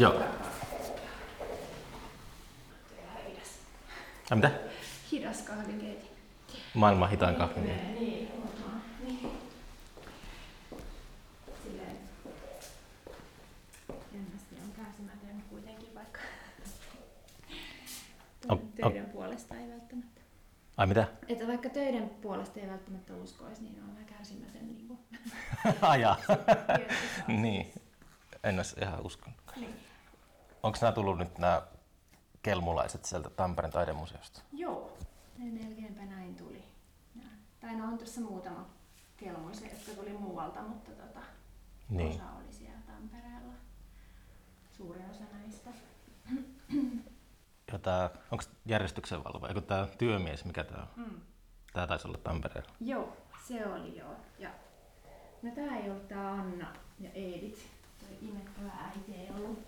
Joo. Ja hidas. Ai mitä? Hidas kahvinkeiti. Maailman hitain kahvi. Niin, varmaan. Niin. Silleen jännästi on kärsimätön kuitenkin vaikka On- töiden puolesta ei välttämättä. Ai mitä? Että vaikka töiden puolesta ei välttämättä uskoisi, niin on vähän kärsimätön niin kuin Ajaa. niin. En olisi ihan uskonut. Niin. Onko nämä tullut nyt nämä kelmulaiset sieltä Tampereen taidemuseosta? Joo, ne melkeinpä näin tuli. Tai no on tässä muutama kelmoisia, jotka tuli muualta, mutta tota, Niin. osa oli siellä Tampereella. Suurin osa näistä. Ja onko järjestyksen valvoja, eikö tämä työmies, mikä tämä on? Mm. Tämä taisi olla Tampereella. Joo, se oli joo. Ja, no tää ei ollut tää Anna ja Edith. Toi imettävä äiti ei ollut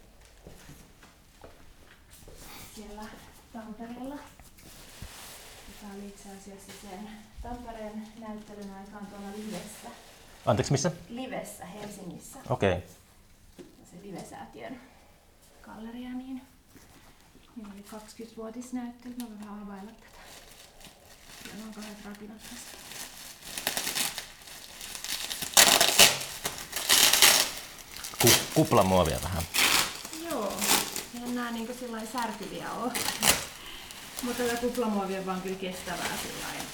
siellä Tampereella. Ja Tää oli itse asiassa sen Tampereen näyttelyn aikaan tuolla Livessä. Anteeksi, missä? Livessä Helsingissä. Okei. Okay. Se Live-säätiön galleria, niin Niillä oli 20-vuotisnäyttely. Mä voin vähän availla tätä. Siellä on kahdet ratinat tässä. Ku, kuplamuovia vähän. Joo, eihän nää niinku sillai särkyviä oo. Mutta tätä kuplamuovi on vaan kyllä kestävää sillai.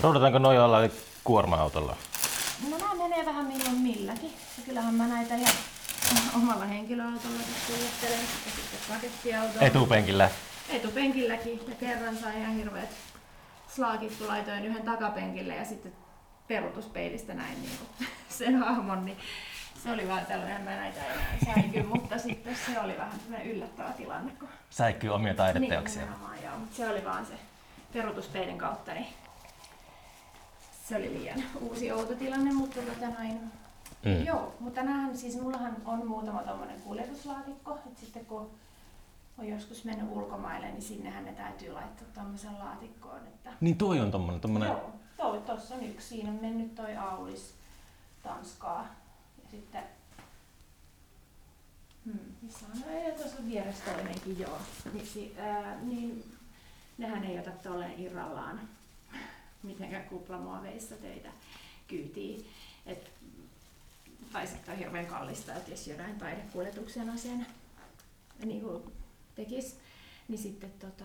Roudataanko noin jollain kuorma-autolla? No nää menee vähän milloin milläkin. Ja kyllähän mä näitä ihan omalla henkilöautolla kuljettelen. Ja sitten pakettiautolla. Etupenkillä. Etupenkilläkin. Ja kerran sain ihan hirveet slaakit, kun laitoin yhden takapenkille ja sitten peruutuspeilistä näin niin sen hahmon, niin se oli vaan tällainen, mä näitä enää säiky, mutta sitten se oli vähän tämmöinen yllättävä tilanne, kun Säikkyy omia taideteoksia. Niin, joo. Mutta se oli vaan se peruutuspeilin kautta, niin se oli liian uusi outo tilanne, mutta tota noin, Mm. Joo, mutta näähän, siis mullahan on muutama tommonen kuljetuslaatikko, että sitten kun on joskus mennyt ulkomaille, niin sinnehän ne täytyy laittaa tommoseen laatikkoon, että Niin toi on tommonen, tommonen Joo, toi, tossa on yksi. Siinä on mennyt toi Aulis Tanskaa. Sitten... Hmm, missä on? Ei, tuossa on vieressä toinenkin, joo. Niin, si, ää, niin nehän ei ota tolleen irrallaan mitenkään kuplamuoveissa töitä kyytiin. Et, tai sitten on hirveän kallista, että jos jotain taidekuljetuksena sen niin tekisi, niin sitten tota,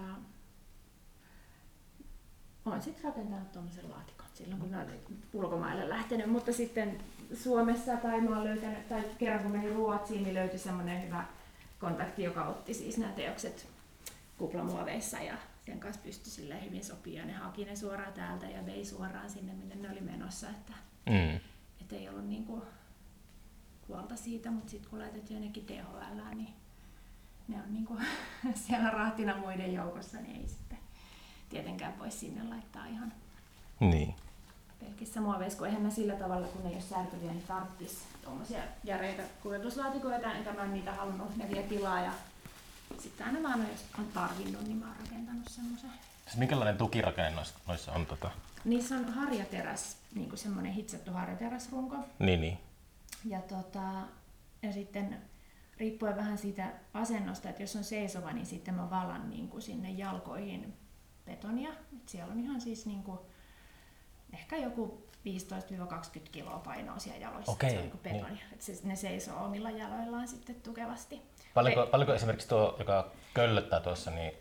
olen sitten rakentanut tuommoisen laatikon silloin, kun oli ulkomaille lähtenyt, mutta sitten Suomessa tai mä oon löytänyt, tai kerran kun menin Ruotsiin, niin löytyi semmoinen hyvä kontakti, joka otti siis nämä teokset kuplamuoveissa ja sen kanssa pystyi silleen hyvin sopia. Ne haki ne suoraan täältä ja vei suoraan sinne, minne ne oli menossa, että Mm. et ei ollut niinku huolta siitä, mutta sitten kun laitat jonnekin DHL, niin ne on niinku siellä rahtina muiden joukossa, niin ei sitten tietenkään voi sinne laittaa ihan Niin. Pelkissä muoveissa, kun eihän mä sillä tavalla, kun ne ei ole särkyviä, niin tarttis tuommoisia järeitä kuljetuslaatikoita, enkä mä niitä halunnut, ne vie tilaa ja sitten aina vaan jos on tarvinnut, niin mä oon rakentanut semmoisen. Siis minkälainen tukirakenne noissa, noissa on tota? Niissä on harjateräs, niin kuin semmoinen hitsattu harjateräsrunko. Niin, niin. Ja, tota, ja sitten riippuen vähän siitä asennosta, että jos on seisova, niin sitten mä valan niin kuin sinne jalkoihin betonia. Et siellä on ihan siis niin kuin, ehkä joku 15-20 kiloa painoa siellä jaloissa. Okei, se on niin betoni. Niin. Et se, ne seisoo omilla jaloillaan sitten tukevasti. Paljonko, Ei. paljonko esimerkiksi tuo, joka köllöttää tuossa, niin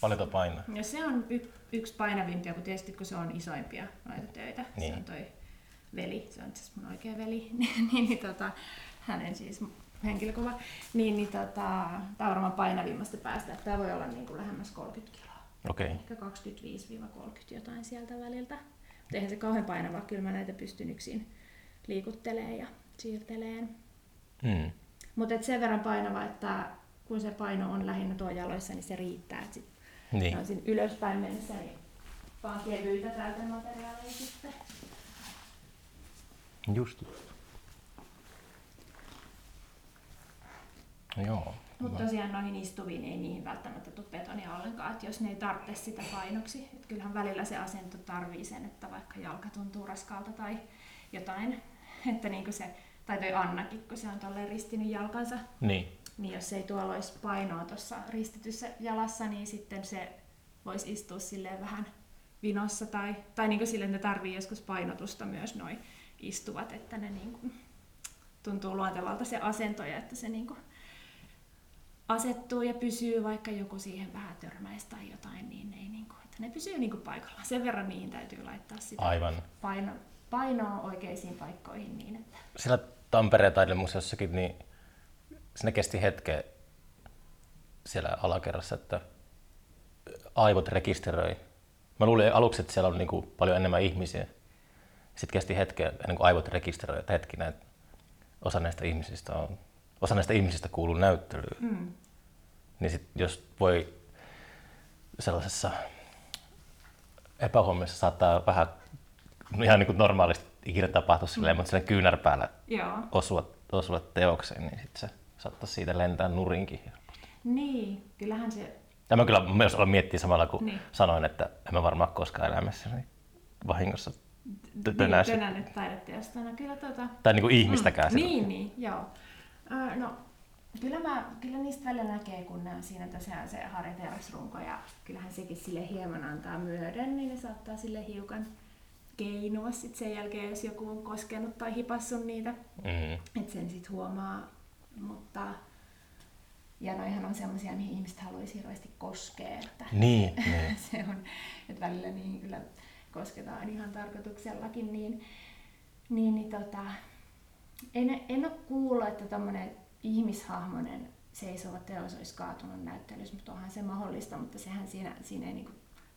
paljon tuo painaa? Ja se on y- yksi painavimpia, kun tietysti kun se on isoimpia noita töitä. Niin. Se on toi veli, se on asiassa mun oikea veli, niin, niin tota, hänen siis henkilökuva, niin, niin tota, tämä on varmaan painavimmasta päästä, että tämä voi olla niin kuin lähemmäs 30 kiloa. Okei. Ehkä 25-30 jotain sieltä väliltä. Eihän se kauhean painava, kyllä mä näitä pystyn yksin liikuttelee ja siirteleen. Mm. Mutta sen verran painava, että kun se paino on lähinnä tuo jaloissa, niin se riittää. Et sit Niin. siinä ylöspäin mennessä, niin vaan kevyitä täytemateriaaleja sitten. Just. No Joo. Mutta tosiaan noihin istuviin ei niihin välttämättä tule betonia ollenkaan, että jos ne ei tarvitse sitä painoksi. Et kyllähän välillä se asento tarvii sen, että vaikka jalka tuntuu raskaalta tai jotain, että niinku se, tai toi Annakin, kun se on tolleen ristinyt jalkansa, Niin. niin jos ei tuolla olisi painoa tuossa ristityssä jalassa, niin sitten se voisi istua silleen vähän vinossa tai, tai niin kuin silleen, ne tarvii joskus painotusta myös noin istuvat, että ne niin kuin tuntuu luontevalta se asento ja että se niin kuin asettuu ja pysyy, vaikka joku siihen vähän törmäisi tai jotain, niin ei niin kuin, että ne pysyy niin kuin paikallaan. Sen verran niihin täytyy laittaa sitä Aivan. Paino, painoa oikeisiin paikkoihin niin, että Siellä Tampereen taidemuseossakin, niin siinä kesti hetken siellä alakerrassa, että aivot rekisteröi. Mä luulin aluksi, että siellä on niin kuin paljon enemmän ihmisiä. Sitten kesti hetken ennen kuin aivot rekisteröi, että hetkinen, että osa näistä ihmisistä on, osa näistä ihmisistä kuuluu näyttelyyn. mm, Niin sit jos voi sellaisessa epähuomiossa saattaa vähän ihan niin kuin normaalisti ikinä tapahtua silleen, mutta sen kyynärpäällä joo. osua, osua teokseen, niin sit se saattaisi siitä lentää nurinkin. Niin, kyllähän se, Ja mä kyllä myös aloin miettiä samalla, kun Niin. sanoin, että en mä varmaan koskaan elämässä niin vahingossa niin, tönäisi. tönännyt taideteosta. No kyllä tota, Tai niin kuin ihmistäkään. Mm, Mm, niin, niin, joo. No, kyllä, mä, kyllä niistä välillä näkee, kun ne on siinä tosiaan se Harri Teräsrunko ja kyllähän sekin sille hieman antaa myöden, niin ne saattaa sille hiukan keinua sit sen jälkeen, jos joku on koskenut tai hipassut niitä, Mm. että sen sit huomaa. Mutta, ja noihän on semmoisia, mihin ihmiset haluaisi hirveästi koskea, että Niin, niin. se on, että välillä niihin kyllä kosketaan ihan tarkoituksellakin, niin, niin, niin tota, en, en ole kuullut, että tämmöinen ihmishahmonen seisova teos olisi kaatunut näyttelyssä, mutta onhan se mahdollista, mutta sehän siinä, siinä ei niinku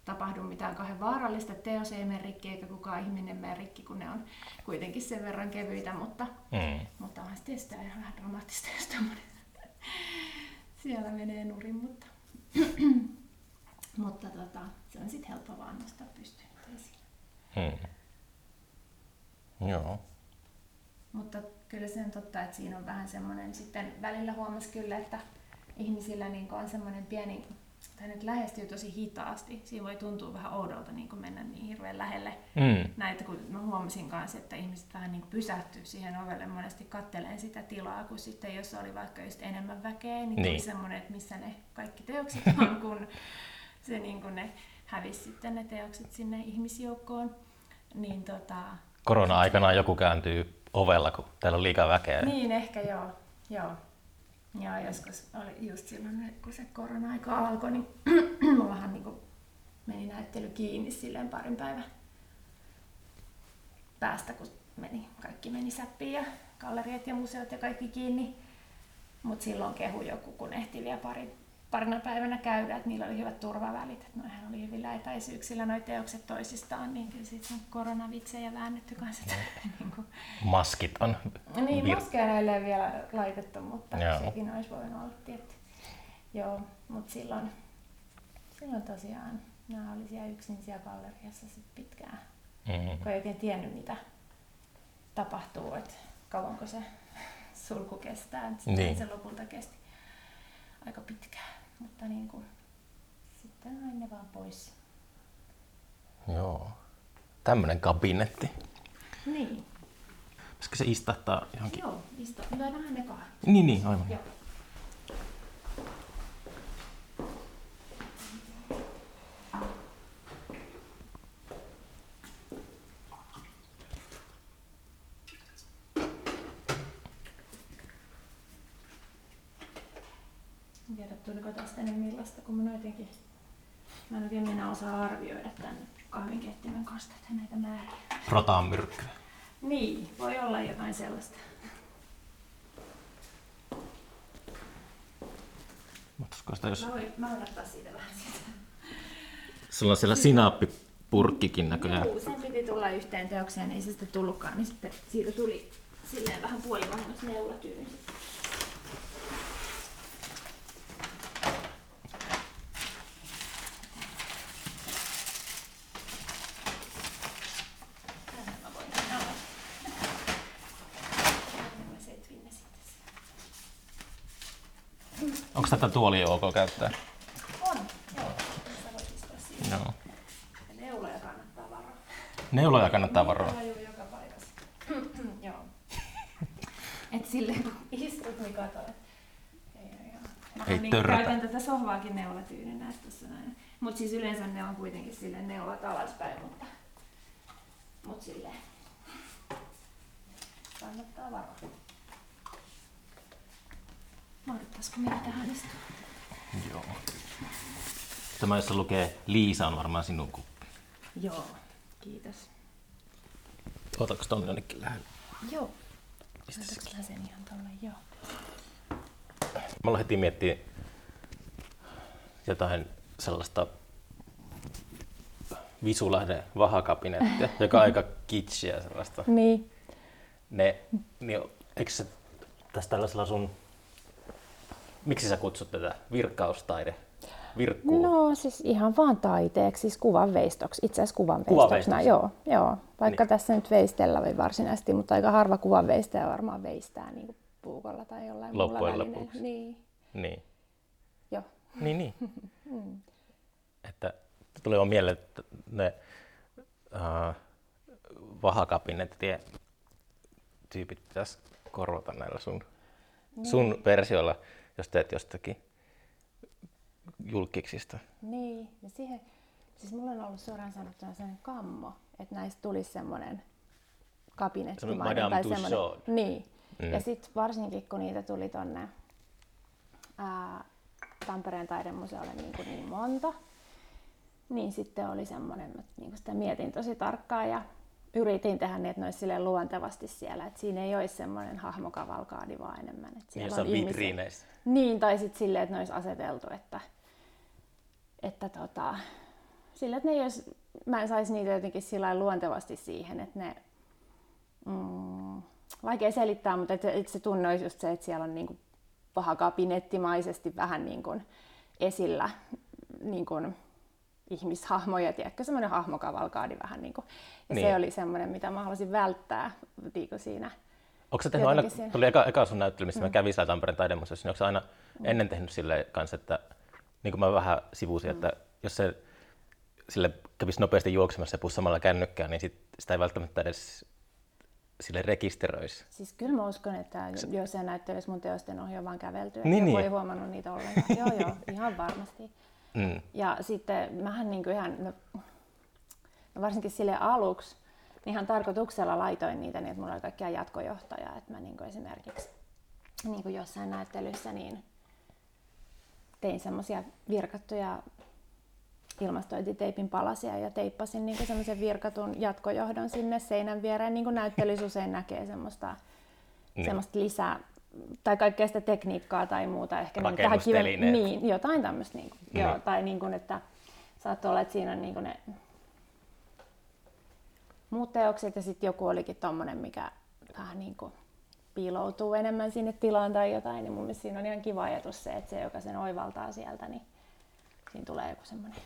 tapahdu mitään kahden vaarallista. Teos ei mene rikki eikä kukaan ihminen mene rikki, kun ne on kuitenkin sen verran kevyitä, mutta, Mm. mutta onhan se tietysti vähän dramaattista, jos tämmöinen siellä menee nurin, mutta, mutta tota, se on sitten helppo vaan nostaa pystyyn. ettei siinä. Mm. Joo. Mutta kyllä se on totta, että siinä on vähän semmoinen, sitten välillä huomasi kyllä, että ihmisillä niin on semmoinen pieni, tai nyt lähestyy tosi hitaasti. Siinä voi tuntua vähän oudolta niin mennä niin hirveän lähelle Mm. näitä, kun mä huomasin kanssa, että ihmiset vähän niin pysähtyy siihen ovelle monesti katteleen sitä tilaa, kun sitten jos oli vaikka just enemmän väkeä, niin, niin. tuli semmoinen, että missä ne kaikki teokset on, kun se niin kuin ne hävisi sitten ne teokset sinne ihmisjoukkoon. Niin tota, Korona-aikana joku kääntyy ovella, kun täällä on liikaa väkeä. niin ehkä joo, joo. Ja joskus oli just silloin, kun se korona-aika alkoi, niin mullahan niin meni näyttely kiinni silleen parin päivän päästä, kun meni, kaikki meni säppiin ja galleriat ja museot ja kaikki kiinni. Mutta silloin kehu joku, kun ehti vielä pari, parina päivänä käydä, että niillä oli hyvät turvavälit, että noihän oli hyvillä etäisyyksillä noi teokset toisistaan, niin kyllä siitä on koronavitsejä väännetty kanssa. niin kuin Maskit on. niin, maskeja näille ei vielä laitettu, mutta Joo. sekin olisi voinut olla tietty. Joo, mutta silloin, silloin tosiaan nämä oli siellä yksin siellä galleriassa sit pitkään, Mm. kun ei oikein tiennyt mitä tapahtuu, että kauanko se sulku kestää. Sitten Niin. se lopulta kesti aika pitkään, mutta niin kuin, sitten aina ne vaan pois. Joo. Tämmönen kabinetti. Niin, Pitäisikö se istahtaa johonkin? joo, istu. Lyödään ne kahden. Niin, niin, aivan. Joo. En tiedä, tuliko millaista, kun mä jotenkin... Mä en oikein minä osaa arvioida tämän kahvinkeittimen kanssa tätä näitä määriä. Rotaan myrkkyä. Niin, voi olla jotain sellaista. Sitä, jos Mä voin, mä voin ottaa siitä vähän siitä. sulla on siellä sinaappipurkkikin näköjään. Juu, sen piti tulla yhteen teokseen, ei se sitten tullutkaan, niin sitten siitä tuli silleen vähän puolivahingossa neulatyyny. Tänne mä voin sen avata. Mä setvin ne sitten. Onko tätä tuolia ok käyttää? On, joo. Joo. Ja Neuloja kannattaa varoa. Neuloja kannattaa varoa. Joka paikassa. Joo. Et silleen kun istut, niin kato, et ei niin törrötä. käytän tätä sohvaakin neulatyynynä tässä näin. Mutta siis yleensä ne on kuitenkin sille neulat alaspäin, mutta, mut silleen kannattaa varoa. Mahduttaisiko meillä tähän istua? Joo. Tämä, jossa lukee Liisa, on varmaan sinun kuppi. Joo, kiitos. Otaks tonne jonnekin lähelle? Joo. Laitatko mä sen ihan tolle? Joo. Mä aloin heti miettiä jotain sellaista Visulahden vahakabinettia, joka on aika kitschiä sellaista. Niin. Ne, niin, eikö se tässä tällaisella sun, miksi sä kutsut tätä virkkaustaide? Virkkuu? No siis ihan vaan taiteeksi, siis kuvan veistoksi, itse asiassa kuvan Kuvanveistoksi. veistoksi. Joo, joo, vaikka Niin. niin. tässä nyt veistellä ei varsinaisesti, mutta aika harva kuvan veistäjä varmaan veistää niin kuin puukolla tai jollain Loppujen muulla lopuksi. Niin, Niin. joo. Niin, niin. että tuli vaan mieleen, että ne uh, vahakabinettien tyypit pitäisi korvata näillä sun, sun versioilla, jos teet jostakin julkiksista. Niin, ja siihen, siis mulla on ollut suoraan sanottuna sellainen kammo, että näistä tulisi semmoinen kabinettimainen Madame tai Tussauds. semmoinen. Niin. Mm. Mm. Ja sitten varsinkin kun niitä tuli tonne ää, Tampereen taidemuseolle niin, kuin niin monta, niin sitten oli semmoinen, että niin sitä mietin tosi tarkkaan ja yritin tehdä niin, että ne olisi luontevasti siellä, että siinä ei olisi semmoinen hahmokavalkaadi vaan enemmän. Että Niin, siellä jossain ihmisiä- vitriineissä. niin, tai sitten silleen, että ne olisi aseteltu, että, että tota, sillä, että ne olisi, mä en saisi niitä jotenkin sillä luontevasti siihen, että ne, mm, vaikea selittää, mutta että, että se tunne olisi just se, että siellä on niinku paha kabinettimaisesti vähän niin kuin esillä niin kuin ihmishahmoja, tiedätkö, semmoinen hahmokavalkaadi vähän niin kuin. Ja Niin. se oli semmoinen, mitä mä halusin välttää niin kuin siinä. Onko sä tehnyt aina, siinä. tuli eka, eka sun näyttely, missä mm. mä kävin siellä Tampereen taidemuseossa, niin onko sä aina mm. ennen tehnyt sille kanssa, että niin kuin mä vähän sivusin, mm. että jos se sille kävisi nopeasti juoksemassa ja samalla kännykkään, niin sit sitä ei välttämättä edes sille rekisteröisi. Siis kyllä mä uskon, että jos se näyttelisi mun teosten ohi on vaan kävelty, Niin, niin, niin. ei huomannut niitä ollenkaan. joo, joo, ihan varmasti. Mm. Ja sitten mähän niin kuin ihan, no, no varsinkin sille aluksi, niin ihan tarkoituksella laitoin niitä niin, että mulla oli kaikkia jatkojohtajaa. Että mä niin kuin esimerkiksi niin kuin jossain näyttelyssä niin tein semmoisia virkattuja ilmastointiteipin palasia ja teippasin niin semmoisen virkatun jatkojohdon sinne seinän viereen. Niin kuin näyttelyssä usein näkee semmoista, Niin. niin. semmoista lisää tai kaikkea sitä tekniikkaa tai muuta. Ehkä niin, tähän Rakennustelineet. niin, jotain tämmöistä. Niin kuin, Niin. joo, tai niin kuin, että saattoi olla, että siinä on niin kuin ne muut teokset ja sitten joku olikin tommonen, mikä vähän niin kuin piiloutuu enemmän sinne tilaan tai jotain, niin mun mielestä siinä on ihan kiva ajatus se, että se, joka sen oivaltaa sieltä, niin siinä tulee joku semmoinen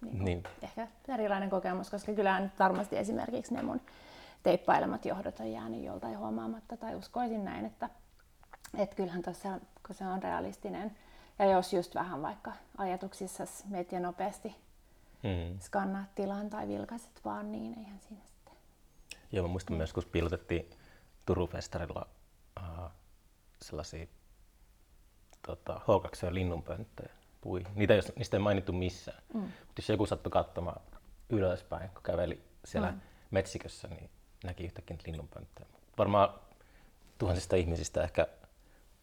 niin kuin, Niin. ehkä erilainen kokemus, koska kyllähän varmasti esimerkiksi ne mun teippailemat johdot on jäänyt joltain huomaamatta, tai uskoisin näin, että, että kyllähän tuossa, kun se on realistinen, ja jos just vähän vaikka ajatuksissa meet ja nopeasti Mm. skannaat tilan tai vilkaiset vaan, niin eihän siinä sitten. Joo, mä muistan myös, kun piilotettiin Turun festarilla uh, sellaisia tota, H2 ja linnunpönttöjä pui. Niitä ei, niistä ei mainittu missään. Mm. Mutta jos joku sattui katsomaan ylöspäin, kun käveli siellä mm. metsikössä, niin näki yhtäkkiä linnunpönttöjä. Varmaan tuhansista ihmisistä ehkä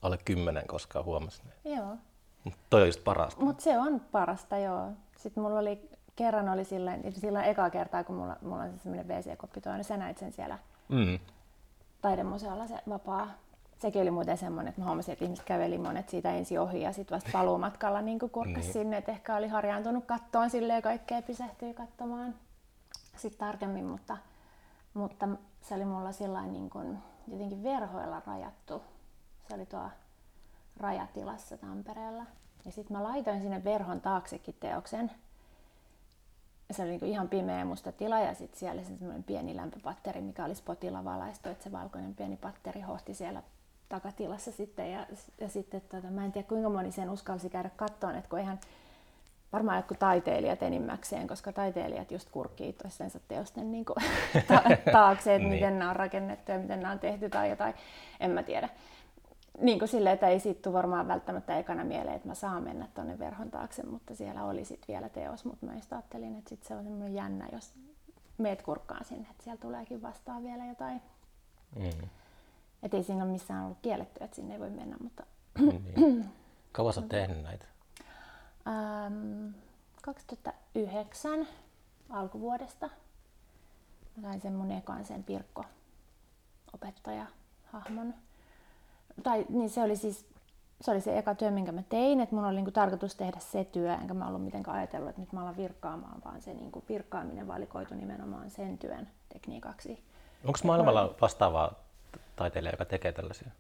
alle kymmenen koskaan huomasi ne. Joo, Mut toi on just parasta. mutta se on parasta, joo. Sitten mulla oli, kerran oli silloin, silloin eka kertaa, kun mulla, mulla on se semmoinen WC-koppi tuo, niin sä näit sen siellä Mm. taidemuseolla se vapaa. Sekin oli muuten semmoinen, että mä huomasin, että ihmiset käveli monet siitä ensin ohi ja sitten vasta paluumatkalla niin kurkkas Niin. niin. sinne, että ehkä oli harjaantunut kattoon silleen kaikkea pysähtyi katsomaan sitten tarkemmin, mutta, mutta se oli mulla sillain niin kuin jotenkin verhoilla rajattu. Se oli tuo rajatilassa Tampereella. Ja sitten mä laitoin sinne verhon taaksekin teoksen. Se oli niinku ihan pimeä musta tila ja sitten siellä oli semmoinen pieni lämpöpatteri, mikä oli spotilla valaistu, että se valkoinen pieni patteri hohti siellä takatilassa sitten. Ja, ja sitten tota, mä en tiedä kuinka moni sen uskalsi käydä kattoon, että kun eihän varmaan jotkut taiteilijat enimmäkseen, koska taiteilijat just kurkkii toistensa teosten niin kuin, ta- taakse, että Niin. miten nämä on rakennettu ja miten nämä on tehty tai jotain, en mä tiedä. Niin kuin silleen, että ei siitä tule varmaan välttämättä ekana mieleen, että mä saan mennä tuonne verhon taakse, mutta siellä oli sitten vielä teos, mutta mä just ajattelin, että sit se on semmoinen jännä, jos meet kurkkaan sinne, että siellä tuleekin vastaan vielä jotain. Mm. Että ei siinä ole missään ollut kielletty, että sinne ei voi mennä, mutta Niin. Kauan sä oot tehnyt näitä? ähm, 2009 alkuvuodesta mä sain sen mun ekan sen Pirkko opettaja-hahmon. Tai niin se oli siis se oli se eka työ, minkä mä tein, että mun oli niinku tarkoitus tehdä se työ, enkä mä ollut mitenkään ajatellut, että nyt mä alan virkkaamaan, vaan se niinku virkkaaminen valikoitu nimenomaan sen työn tekniikaksi. Onko maailmalla vastaavaa taiteilijaa, joka tekee tällaisia?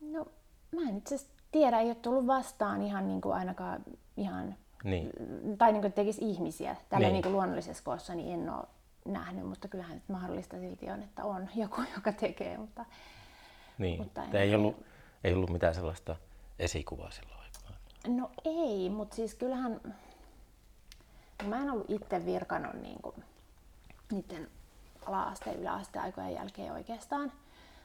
No, mä en itse tiedä, ei ole tullut vastaan ihan niin kuin ainakaan ihan, Niin. tai niin kuin tekisi ihmisiä. Tällä Niin. niin. niin luonnollisessa koossa niin en ole nähnyt, mutta kyllähän nyt mahdollista silti on, että on joku, joka tekee. Mutta Niin. Mutta en ei, ollut, ei ollut mitään sellaista esikuvaa silloin no ei, mutta siis kyllähän, mä en ollut itse virkannut niin kuin niiden ala-asteen, yläasteen aikojen jälkeen oikeastaan.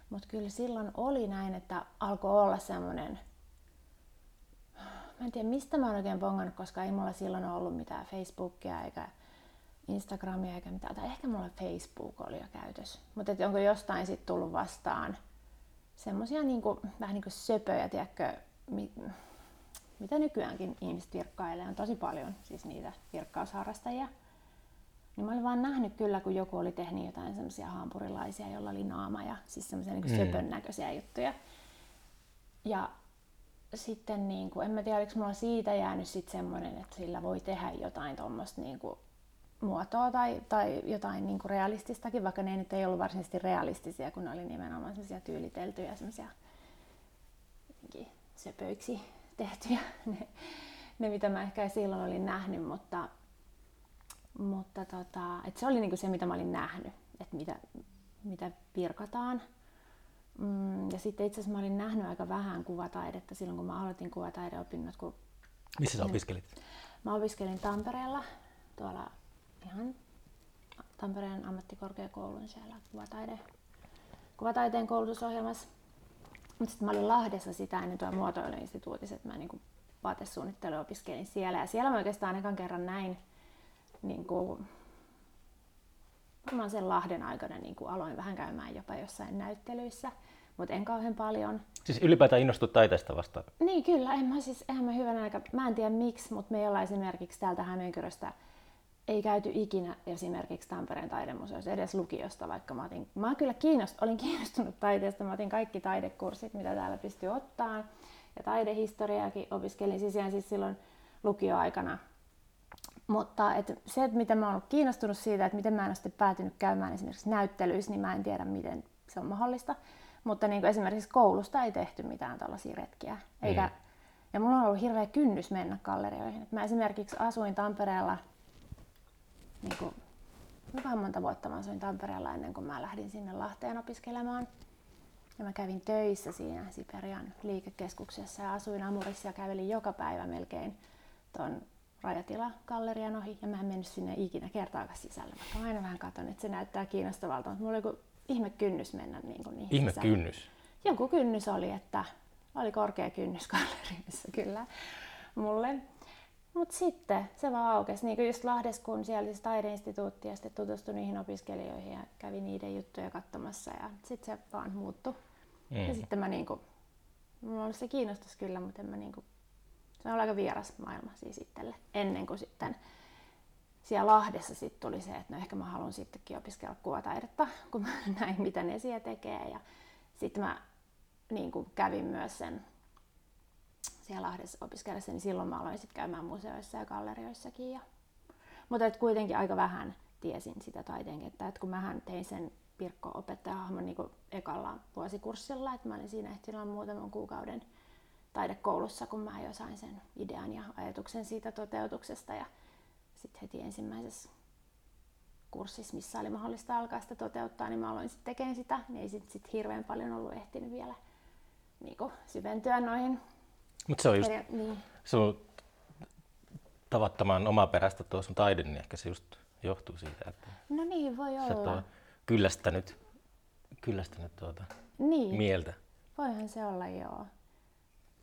Mutta kyllä silloin oli näin, että alkoi olla semmoinen, mä en tiedä mistä mä oon oikein bongannut, koska ei mulla silloin ollut mitään Facebookia eikä Instagramia eikä mitään. Tai ehkä mulla Facebook oli jo käytössä. Mutta onko jostain sitten tullut vastaan semmosia niinku, vähän niin kuin söpöjä, tiedätkö, mi, mitä nykyäänkin ihmiset virkkailee. On tosi paljon siis niitä virkkausharrastajia. Niin mä olin vaan nähnyt kyllä, kun joku oli tehnyt jotain semmoisia hampurilaisia, jolla oli naama ja siis semmoisia niin Mm. söpön näköisiä juttuja. Ja sitten niin kuin, en mä tiedä, oliko mulla siitä jäänyt sit semmoinen, että sillä voi tehdä jotain tuommoista niin kuin muotoa tai, tai jotain niin kuin realististakin, vaikka ne nyt ei ollut varsinaisesti realistisia, kun ne oli nimenomaan semmoisia tyyliteltyjä, semmoisia jotenkin söpöiksi tehtyjä, ne, ne mitä mä ehkä silloin olin nähnyt, mutta, mutta tota, et se oli niinku se, mitä mä olin nähnyt, että mitä, mitä virkataan. Mm, ja sitten itse asiassa mä olin nähnyt aika vähän kuvataidetta silloin, kun mä aloitin kuvataideopinnot, kun Missä sä opiskelit? Mä opiskelin Tampereella, tuolla ihan Tampereen ammattikorkeakoulun siellä kuvataide, kuvataiteen koulutusohjelmassa. Mutta sitten mä olin Lahdessa sitä ennen tuolla muotoiluinstituutissa, että mä niinku vaatesuunnittelu opiskelin siellä. Ja siellä mä oikeastaan ekan kerran näin niinku, varmaan sen Lahden aikana niinku aloin vähän käymään jopa jossain näyttelyissä, mutta en kauhean paljon. Siis ylipäätään innostut taiteesta vasta. Niin kyllä, en mä siis, eihän mä hyvänä aika, mä en tiedä miksi, mutta me ei olla esimerkiksi täältä Hämeenkyröstä ei käyty ikinä esimerkiksi Tampereen taidemuseossa, edes lukiosta, vaikka mä, otin, mä kyllä kiinnost, olin kiinnostunut taiteesta, mä otin kaikki taidekurssit, mitä täällä pystyy ottaa, ja taidehistoriaakin opiskelin sisään siis silloin lukioaikana. Mutta et se, että miten mä oon ollut kiinnostunut siitä, että miten mä en ole sitten päätynyt käymään esimerkiksi näyttelyissä, niin mä en tiedä, miten se on mahdollista. Mutta niin kuin esimerkiksi koulusta ei tehty mitään tällaisia retkiä. Eikä, Mm. Ja mulla on ollut hirveä kynnys mennä gallerioihin. Et mä esimerkiksi asuin Tampereella, niin kuin, kuinka monta vuotta mä asuin Tampereella ennen kuin mä lähdin sinne Lahteen opiskelemaan. Ja mä kävin töissä siinä Siperian liikekeskuksessa ja asuin Amurissa ja kävelin joka päivä melkein ton rajatila-gallerian ohi. Ja mä en mennyt sinne ikinä kertaakaan sisälle, vaikka mä aina vähän katson, että se näyttää kiinnostavalta. Mutta mulla oli ihme kynnys mennä niin kuin niihin Ihme sisälle. kynnys. Joku kynnys oli, että oli korkea kynnys gallerioissa kyllä mulle. Mutta sitten se vaan aukesi, niin kuin just Lahdessa, kun siellä oli taideinstituutti ja sitten tutustui niihin opiskelijoihin ja kävi niiden juttuja katsomassa ja sitten se vaan muuttui. Mm. Ja sitten mä niinku, mulla oli se kiinnostus kyllä, mutta en mä niinku, se on aika vieras maailma siis itselle. Ennen kuin sitten siellä Lahdessa sit tuli se, että no ehkä mä haluan sittenkin opiskella kuvataidetta, kun mä näin mitä ne siellä tekee. Ja sitten mä niin kuin kävin myös sen siellä Lahdessa opiskellessa, niin silloin mä aloin sitten käymään museoissa ja gallerioissakin. Ja... Mutta et kuitenkin aika vähän tiesin sitä taiteen että kun mähän tein sen Pirkko-opettajahahmon niin ekalla vuosikurssilla, että mä olin siinä ehtinyt olla muutaman kuukauden taidekoulussa, kun mä jo sain sen idean ja ajatuksen siitä toteutuksesta. Ja sitten heti ensimmäisessä kurssissa, missä oli mahdollista alkaa sitä toteuttaa, niin mä aloin sitten tekemään sitä. Niin ei sitten sit hirveän paljon ollut ehtinyt vielä niin syventyä noihin. Mutta se on just niin. sun tavattoman omaperäistä tuo sun taide, niin ehkä se just johtuu siitä, että No niin, voi sä olla. ole kyllästänyt, kyllästänyt tuota Niin, mieltä. voihan se olla joo.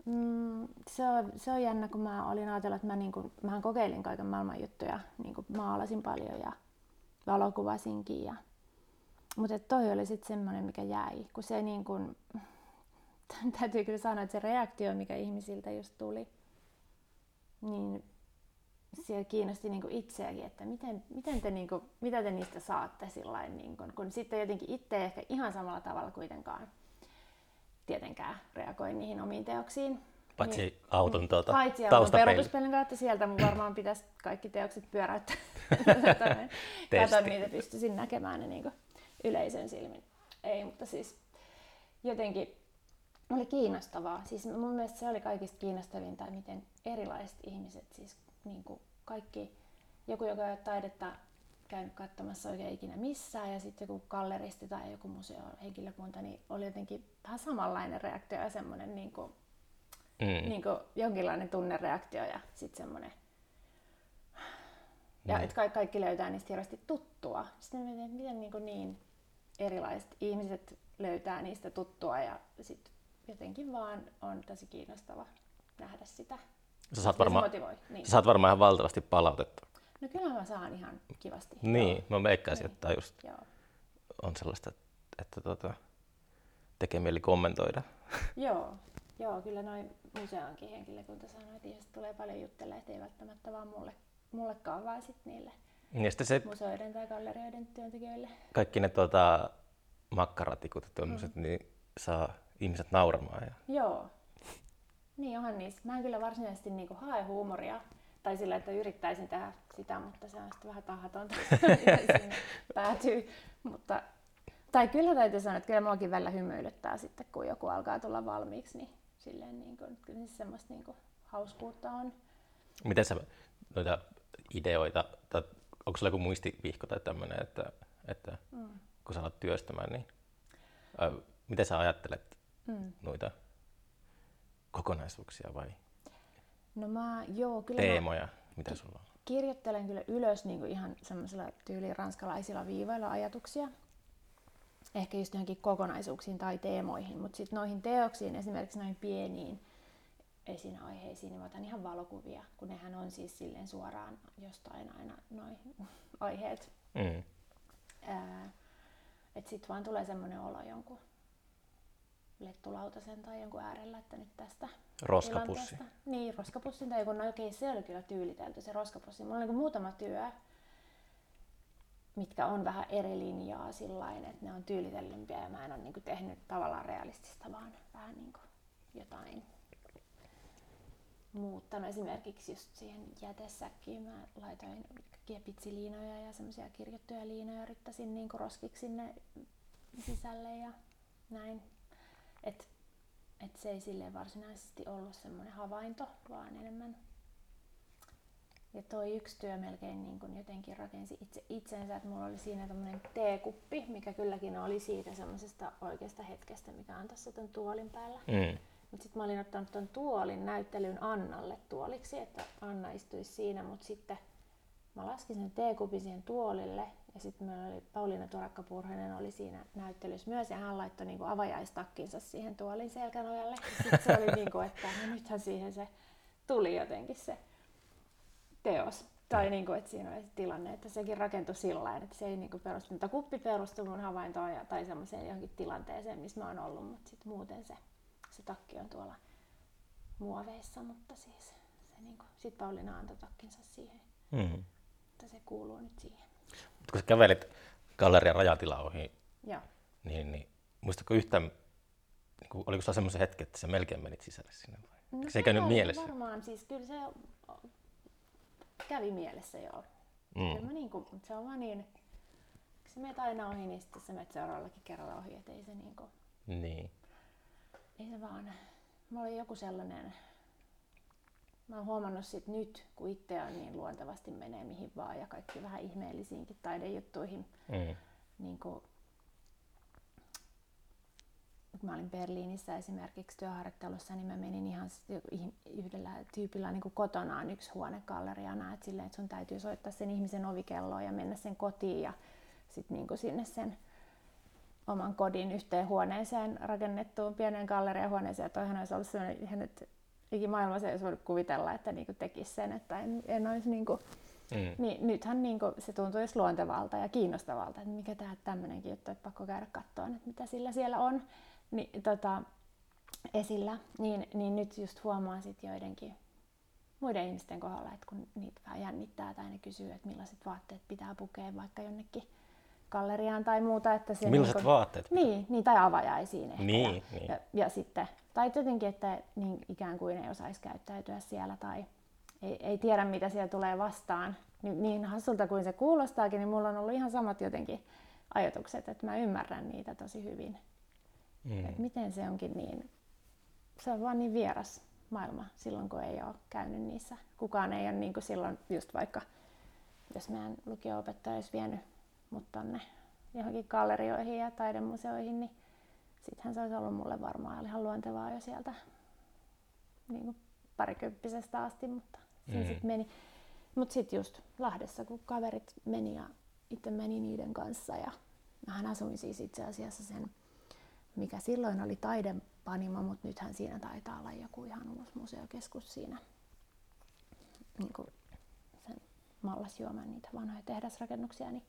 Mm, se, on, se on jännä, kun mä olin ajatellut, että mä niinku, mähän kokeilin kaiken maailman juttuja, niinku maalasin paljon ja valokuvasinkin. Ja... Mutta toi oli sitten semmoinen, mikä jäi, kun se niin kun, täytyy kyllä sanoa, että se reaktio, mikä ihmisiltä just tuli, niin siellä kiinnosti niin itseäkin, että miten, miten te, niin kuin, mitä te niistä saatte sillain, niin kuin, kun sitten jotenkin itse ehkä ihan samalla tavalla kuitenkaan tietenkään reagoi niihin omiin teoksiin. Paitsi niin, auton tuota, Paitsi auton peruutuspelin kautta sieltä mun varmaan pitäisi kaikki teokset pyöräyttää. Katon niitä pystyisin näkemään ne niin yleisön silmin. Ei, mutta siis jotenkin oli kiinnostavaa. Siis mun mielestä se oli kaikista kiinnostavinta, miten erilaiset ihmiset, siis niin kuin kaikki, joku, joka ei ole taidetta käynyt katsomassa oikein ikinä missään ja sitten joku galleristi tai joku museohenkilökunta, niin oli jotenkin vähän samanlainen reaktio ja semmoinen niin kuin, mm. niin kuin jonkinlainen tunnereaktio ja sitten semmoinen ja mm. että kaikki, kaikki löytää niistä hirveästi tuttua. Sitten mietin, että miten niin, niin erilaiset ihmiset löytää niistä tuttua ja sitten jotenkin vaan on tosi kiinnostava nähdä sitä. Sä saat, varmaan, niin. sä saat varmaan ihan valtavasti palautetta. No kyllä mä saan ihan kivasti. Niin, joo. mä veikkaisin, niin. että just joo. on sellaista, että, tuota, tekee mieli kommentoida. joo, joo, kyllä noin museonkin henkilökunta sanoo, että ihmiset tulee paljon juttelemaan, että ei välttämättä vaan mulle, mullekaan, vaan sitten niille niin se, museoiden tai gallerioiden työntekijöille. Kaikki ne tuota, makkaratikut ja mm. niin saa ihmiset nauramaan. Ja... Joo, niin onhan niissä. Mä en kyllä varsinaisesti niinku hae huumoria tai sillä, että yrittäisin tehdä sitä, mutta se on sitten vähän tahatonta, päätyy. Mutta, tai kyllä täytyy sanoa, että kyllä muakin välillä hymyilyttää sitten, kun joku alkaa tulla valmiiksi, niin silleen niin kuin, kyllä se semmoista niin kuin hauskuutta on. Miten sä noita ideoita, tai onko sulla joku muistivihko tai tämmöinen, että, että mm. kun sä alat työstämään, niin ää, miten sä ajattelet mm. noita kokonaisuuksia vai no mä, joo, kyllä teemoja? Mä Mitä sulla on? Kirjoittelen kyllä ylös niin kuin ihan semmoisilla tyyliin ranskalaisilla viivoilla ajatuksia. Ehkä just johonkin kokonaisuuksiin tai teemoihin, mutta sitten noihin teoksiin, esimerkiksi noihin pieniin esinaiheisiin, niin mä otan ihan valokuvia, kun nehän on siis silleen suoraan jostain aina noin aiheet. Mm. Että sitten vaan tulee semmoinen olo jonkun lettulautasen tai jonkun äärellä, että nyt tästä Roskapussi. Niin, roskapussin tai joku, no okei, se oli kyllä tyylitelty se roskapussi. Mulla on niin muutama työ, mitkä on vähän eri linjaa sillä että ne on tyylitellympiä ja mä en ole niin tehnyt tavallaan realistista, vaan vähän niin jotain muuttanut. Esimerkiksi just siihen jätesäkkiin mä laitoin pitsiliinoja ja semmoisia kirjoittuja liinoja, yrittäisin niin roskiksi sinne sisälle ja näin. Et, et se ei sille varsinaisesti ollut semmoinen havainto, vaan enemmän. Ja toi yksi työ melkein niin kun jotenkin rakensi itse itsensä, että mulla oli siinä tämmöinen teekuppi, mikä kylläkin oli siitä semmoisesta oikeasta hetkestä, mikä on tässä ton tuolin päällä. Mm. Mutta sitten mä olin ottanut ton tuolin näyttelyn Annalle tuoliksi, että Anna istuisi siinä, mutta sitten mä laskin sen teekupin siihen tuolille ja sitten meillä oli Pauliina Turakka-Purhanen oli siinä näyttelyssä myös ja hän laittoi niinku avajaistakkinsa siihen tuolin selkänojalle. Sitten se oli niinku, että no nythän siihen se tuli jotenkin se teos. Tai niinku, että siinä oli se tilanne, että sekin rakentui sillä että se ei niinku perustu, mutta kuppi perustui mun havaintoon ja, tai semmoiseen johonkin tilanteeseen, missä mä oon ollut, mutta sitten muuten se, se takki on tuolla muoveissa, mutta siis se niinku, sitten Pauliina antoi takkinsa siihen. Mm-hmm. Mutta se kuuluu nyt siihen. Mutta kun sä kävelit gallerian rajatila ohi, ja. niin, niin muistatko yhtään, niin kuin, oliko se semmoisen hetken, että sä melkein menit sisälle sinne vai? No, se ei käynyt mielessä? Varmaan, siis kyllä se kävi mielessä joo. Mm. Kyllä mä niin kuin, se on vaan niin, kun sä menet aina ohi, niin sitten sä menet seuraavallakin kerralla ohi, että ei se niin kuin, Niin. Ei se vaan, mulla oli joku sellainen Mä oon huomannut sit nyt, kun itse on niin luontevasti menee mihin vaan ja kaikki vähän ihmeellisiinkin taidejuttuihin. Mm. Niin kun, kun mä olin Berliinissä esimerkiksi työharjoittelussa, niin mä menin ihan yhdellä tyypillä niin kotonaan yksi huonegalleriana, että silleen, että sun täytyy soittaa sen ihmisen ovikelloa ja mennä sen kotiin ja sitten niin sinne sen oman kodin yhteen huoneeseen rakennettuun pienen galleriahuoneeseen. Toihan olisi ollut sellainen, että ikimaailmassa ei olisi voinut kuvitella, että niinku tekisi sen, että en, en olisi niinku, Mm. niin nythän niinku se tuntuu just luontevalta ja kiinnostavalta, että mikä tämä tämmöinenkin juttu, että pakko käydä katsoa, että mitä sillä siellä on niin, tota, esillä, niin, niin nyt just huomaan sit joidenkin muiden ihmisten kohdalla, että kun niitä vähän jännittää tai ne kysyy, että millaiset vaatteet pitää pukea vaikka jonnekin galleriaan tai muuta. Että se Millaiset niinku- vaatteet? Niin, niin, tai avajaisiin ehkä. Niin, ja, niin. Ja, ja sitten, tai jotenkin, että niin ikään kuin ei osaisi käyttäytyä siellä tai ei, ei tiedä, mitä siellä tulee vastaan. Niin, niin hassulta kuin se kuulostaakin, niin mulla on ollut ihan samat jotenkin ajatukset, että mä ymmärrän niitä tosi hyvin. Mm. Että miten se onkin niin, se on vaan niin vieras maailma silloin, kun ei ole käynyt niissä. Kukaan ei ole niin kuin silloin just vaikka, jos meidän lukio-opettaja olisi vienyt mut tonne johonkin gallerioihin ja taidemuseoihin, niin sittenhän se olisi ollut mulle varmaan ihan luontevaa jo sieltä niin kuin parikymppisestä asti, mutta siinä Mm. sitten meni. Mutta sitten just Lahdessa, kun kaverit meni ja itse meni niiden kanssa ja mähän asuin siis itse asiassa sen, mikä silloin oli taidepanimo, mutta nythän siinä taitaa olla joku ihan uusi museokeskus siinä niin kuin sen mallasjuoman niitä vanhoja tehdasrakennuksia, niin,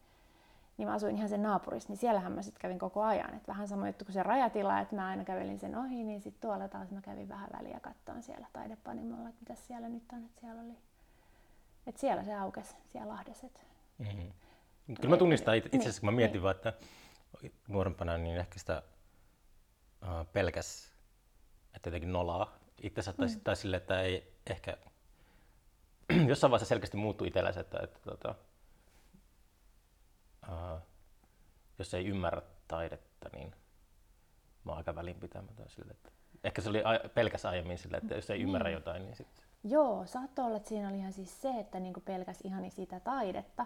niin mä asuin ihan sen naapurissa, niin siellähän mä sitten kävin koko ajan. Et vähän sama juttu kuin se rajatila, että mä aina kävelin sen ohi, niin sitten tuolla taas mä kävin vähän väliä kattoon siellä taidepanimolla, että mitä siellä nyt on, että siellä oli. Että siellä se aukesi, siellä Lahdessa. Et Mm. Mut Kyllä mä tunnistan itse Niin, asiassa, kun mä mietin niin. vaan, että nuorempana niin ehkä sitä pelkäs, että jotenkin nolaa itsensä tai, mm. tai sille, että ei ehkä jossain vaiheessa selkeästi muuttui itsellä se, että, että tota, uh, jos ei ymmärrä taidetta, niin mä oon aika välinpitämätön sille, että ehkä se oli a- pelkäs aiemmin sille, että jos ei ymmärrä jotain, niin sitten Joo, saattoi olla, että siinä oli ihan siis se, että niinku pelkäs ihan sitä taidetta,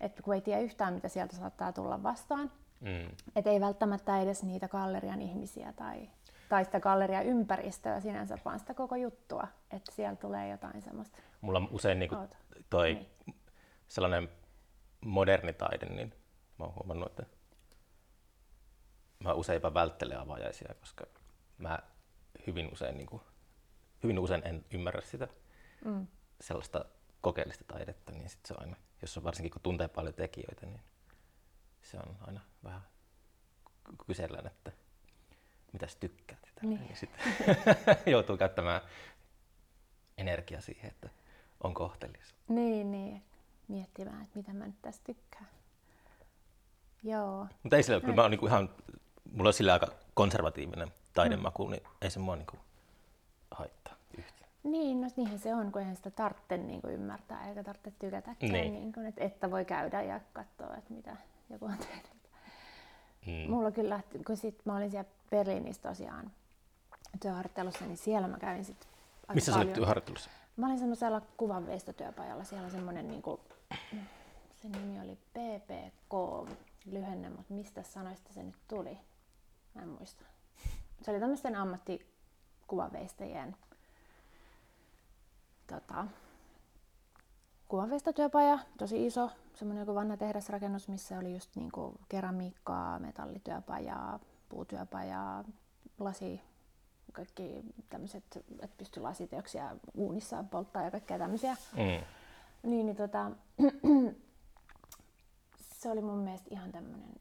että kun ei tiedä yhtään, mitä sieltä saattaa tulla vastaan, mm. että ei välttämättä edes niitä gallerian ihmisiä tai, tai sitä gallerian ympäristöä sinänsä, vaan sitä koko juttua, että siellä tulee jotain semmoista. mulla on usein niinku toi Niin. sellainen moderni taide, niin mä oon huomannut, että mä usein jopa välttelen avajaisia, koska mä hyvin usein, niinku, hyvin usein en ymmärrä sitä Mm. sellaista kokeellista taidetta, niin sit se on aina, jos on varsinkin kun tuntee paljon tekijöitä, niin se on aina vähän kysellään, että mitäs tykkäät. ja tälleen, Niin. Niin sitten joutuu käyttämään energiaa siihen, että on kohtelias. Niin, niin, miettimään, että mitä mä nyt tästä tykkään. Joo, Mutta ei sillä, kyllä mä oon niinku ihan, mulla on sillä aika konservatiivinen taidemaku, niin ei se mua niinku haittaa yhtään. Niin, no niinhän se on, kun eihän sitä tarvitse niin kuin ymmärtää eikä tarvitse tykätäkään, Niin. niin. kuin, että, että voi käydä ja katsoa, että mitä joku on tehnyt. Mm. Mulla kyllä, kun sit mä olin siellä Berliinissä tosiaan työharjoittelussa, niin siellä mä kävin sit aika Missä sä olit paljon. työharjoittelussa? Mä olin semmoisella kuvanveistotyöpajalla, siellä on semmoinen niinku, se nimi oli PPK, lyhenne, mutta mistä sanoista se nyt tuli? Mä en muista. Se oli tämmöisten ammattikuvanveistäjien tota, kuvanveistotyöpaja, tosi iso, semmoinen joku vanha tehdasrakennus, missä oli just niinku keramiikkaa, metallityöpajaa, puutyöpajaa, lasi, kaikki tämmöiset, että pystyi lasiteoksia uunissa polttaa ja kaikkea tämmöisiä. Mm. Niin, niin tota, se oli mun mielestä ihan tämmöinen,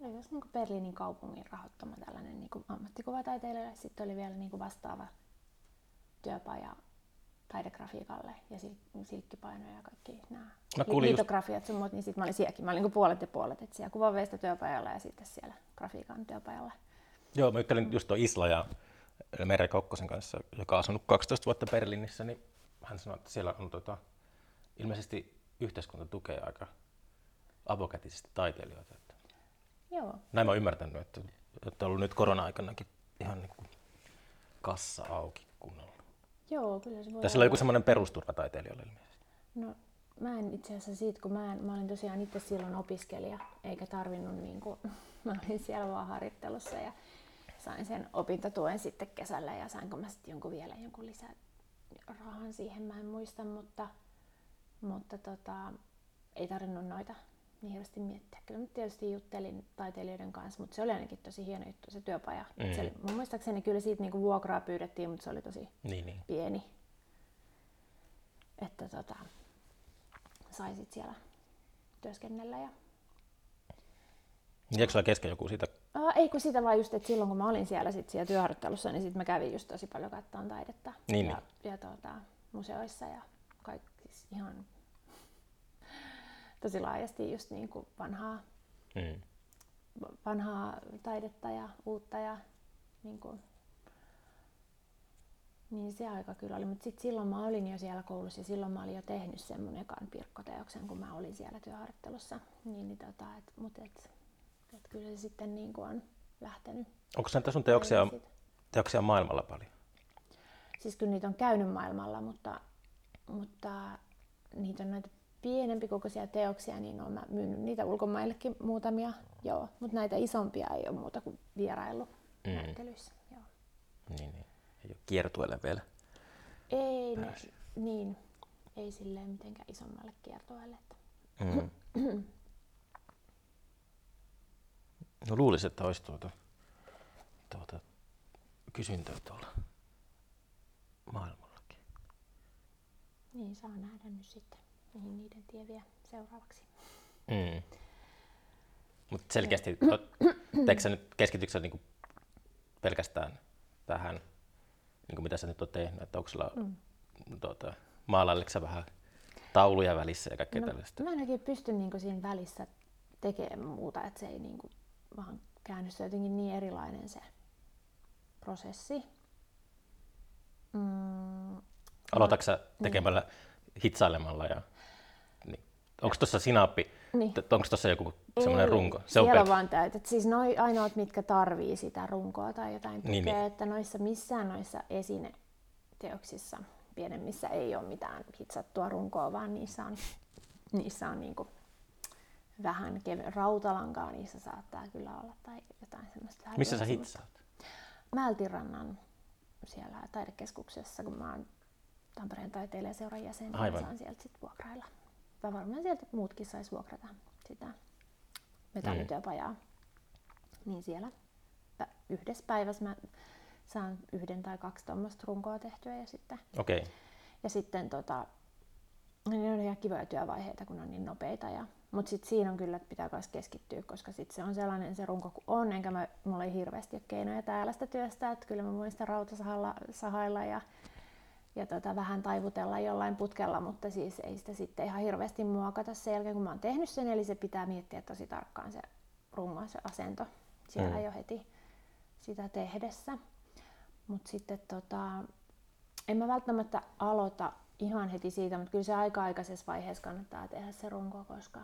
oli jos niin Berliinin kaupungin rahoittama tällainen niin ammattikuvataiteilijalle. Sitten oli vielä niin vastaava työpaja taidegrafiikalle ja sil- silkkipainoja ja kaikki nämä Mä just- liitografiat sun muut, niin sitten mä olin sielläkin. Mä olin niin puolet ja puolet, että siellä kuvanveista työpajalla ja sitten siellä grafiikan työpajalla. Joo, mä juttelin just tuon Isla ja Merja Kokkosen kanssa, joka on asunut 12 vuotta Berliinissä, niin hän sanoi, että siellä on tota, ilmeisesti yhteiskunta tukee aika avokätisesti taiteilijoita. Että Joo, näin mä oon ymmärtänyt, että, että on ollut nyt korona-aikanakin ihan niin kuin kassa auki kunnolla. joo, kyllä se voi Tai sillä on joku olla. semmoinen perusturva taiteilijoille ilmeisesti. No, mä en itse asiassa siitä, kun mä, en, mä olin tosiaan itse silloin opiskelija, eikä tarvinnut, niin kuin, mä olin siellä vaan harjoittelussa ja sain sen opintotuen sitten kesällä ja sainko mä sitten jonkun vielä jonkun lisää rahan siihen, mä en muista, mutta, mutta tota, ei tarvinnut noita niin hirveästi miettiä. Kyllä mä tietysti juttelin taiteilijoiden kanssa, mutta se oli ainakin tosi hieno juttu se työpaja. Mm. Se oli, mun muistaakseni kyllä siitä niinku vuokraa pyydettiin, mutta se oli tosi Niin, niin. pieni. Että tota, saisit siellä työskennellä. Ja... Jääkö sulla kesken joku siitä? Aa, ei kun sitä vaan just, että silloin kun mä olin siellä, sit siellä työharjoittelussa, niin sit mä kävin just tosi paljon katsomaan taidetta. Niin, ja, ja tota, museoissa ja kaikki siis ihan tosi laajasti just niin kuin vanhaa, Mm. vanhaa taidetta ja uutta ja niin kuin, niin se aika kyllä oli, mutta sitten silloin mä olin jo siellä koulussa ja silloin mä olin jo tehnyt mun ekan pirkkoteoksen, kun mä olin siellä työharjoittelussa. Niin, niin tota, et, mut et, et kyllä se sitten niin kuin on lähtenyt. Onko näitä sun teoksia, teoksia maailmalla paljon? Siis kyllä niitä on käynyt maailmalla, mutta, mutta niitä on näitä pienempi kokoisia teoksia, niin olen mä myynyt niitä ulkomaillekin muutamia, joo. Mutta näitä isompia ei ole muuta kuin vierailu Mm. näyttelyissä. Joo. Niin, niin. Ei ole kiertueelle vielä. Ei, ne, Päässyt. niin, ei silleen mitenkään isommalle kiertoelle. Että. Mm. No luulisin, että olisi tuota, tuota kysyntää tuolla maailmallakin. Niin, saa nähdä nyt sitten, mihin niiden tie vie seuraavaksi. Mm. Mutta selkeästi, teekö sä nyt, keskitytkö sä niinku pelkästään tähän, niinku mitä sä nyt oot tehnyt, että onko sulla mm. tuota, maalaileeko sä vähän tauluja välissä ja kaikkea no, tällaista? Mä en oikein pysty niinku siinä välissä tekemään muuta, että se ei niinku vaan käänny. Se jotenkin niin erilainen se prosessi. Mm, Aloitatko sä tekemällä hitsailemalla ja niin, onko tuossa sinappi, Niin. onko tuossa joku semmoinen runko? Se on siellä vaan täytet. Siis noi ainoat, mitkä tarvii sitä runkoa tai jotain tukea, Niin, niin, että noissa missään noissa esineteoksissa pienemmissä ei ole mitään hitsattua runkoa, vaan niissä on, niissä on niinku vähän kevy- rautalankaa, niissä saattaa kyllä olla tai jotain semmoista. Missä sä hitsaat? Mältirannan siellä taidekeskuksessa, kun mä oon Tampereen taiteilijaseuran jäsen, niin Aivan. saan sieltä sit vuokrailla. Tai varmaan sieltä muutkin sais vuokrata sitä metanityöpajaa. Niin siellä yhdessä päivässä mä saan yhden tai kaksi tuommoista runkoa tehtyä ja sitten, Okei. Okay. ja sitten tota, niin ne on ihan kivoja työvaiheita, kun on niin nopeita. Ja, mutta sitten siinä on kyllä, että pitää myös keskittyä, koska sit se on sellainen se runko kuin on, enkä mä, mulla ei hirveästi ole keinoja täällä sitä työstä, että kyllä mä voin sitä rautasahalla sahailla ja, ja tota, vähän taivutella jollain putkella, mutta siis ei sitä sitten ihan hirveästi muokata sen jälkeen, kun mä oon tehnyt sen, eli se pitää miettiä tosi tarkkaan se rungo, se asento siellä Mm. jo heti sitä tehdessä. Mutta sitten tota, en mä välttämättä aloita ihan heti siitä, mutta kyllä se aika-aikaisessa vaiheessa kannattaa tehdä se runko, koska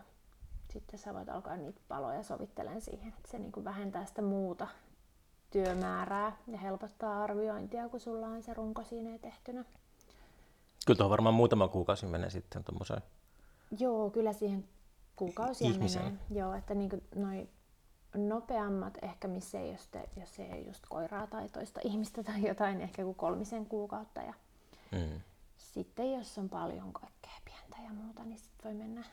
sitten sä voit alkaa niitä paloja sovittelemaan siihen, että se niinku vähentää sitä muuta työmäärää ja helpottaa arviointia, kun sulla on se runko siinä tehtynä. Kyllä tuohon varmaan muutama kuukausi menee sitten tuommoiseen. Joo, kyllä siihen kuukausia Ihmiseen. menee. Joo, että niinku noi nopeammat ehkä, missä ei jos, te, jos ei ole just koiraa tai toista ihmistä tai jotain, niin ehkä kuin kolmisen kuukautta. Ja Mm. sitten jos on paljon kaikkea pientä ja muuta, niin sitten voi mennä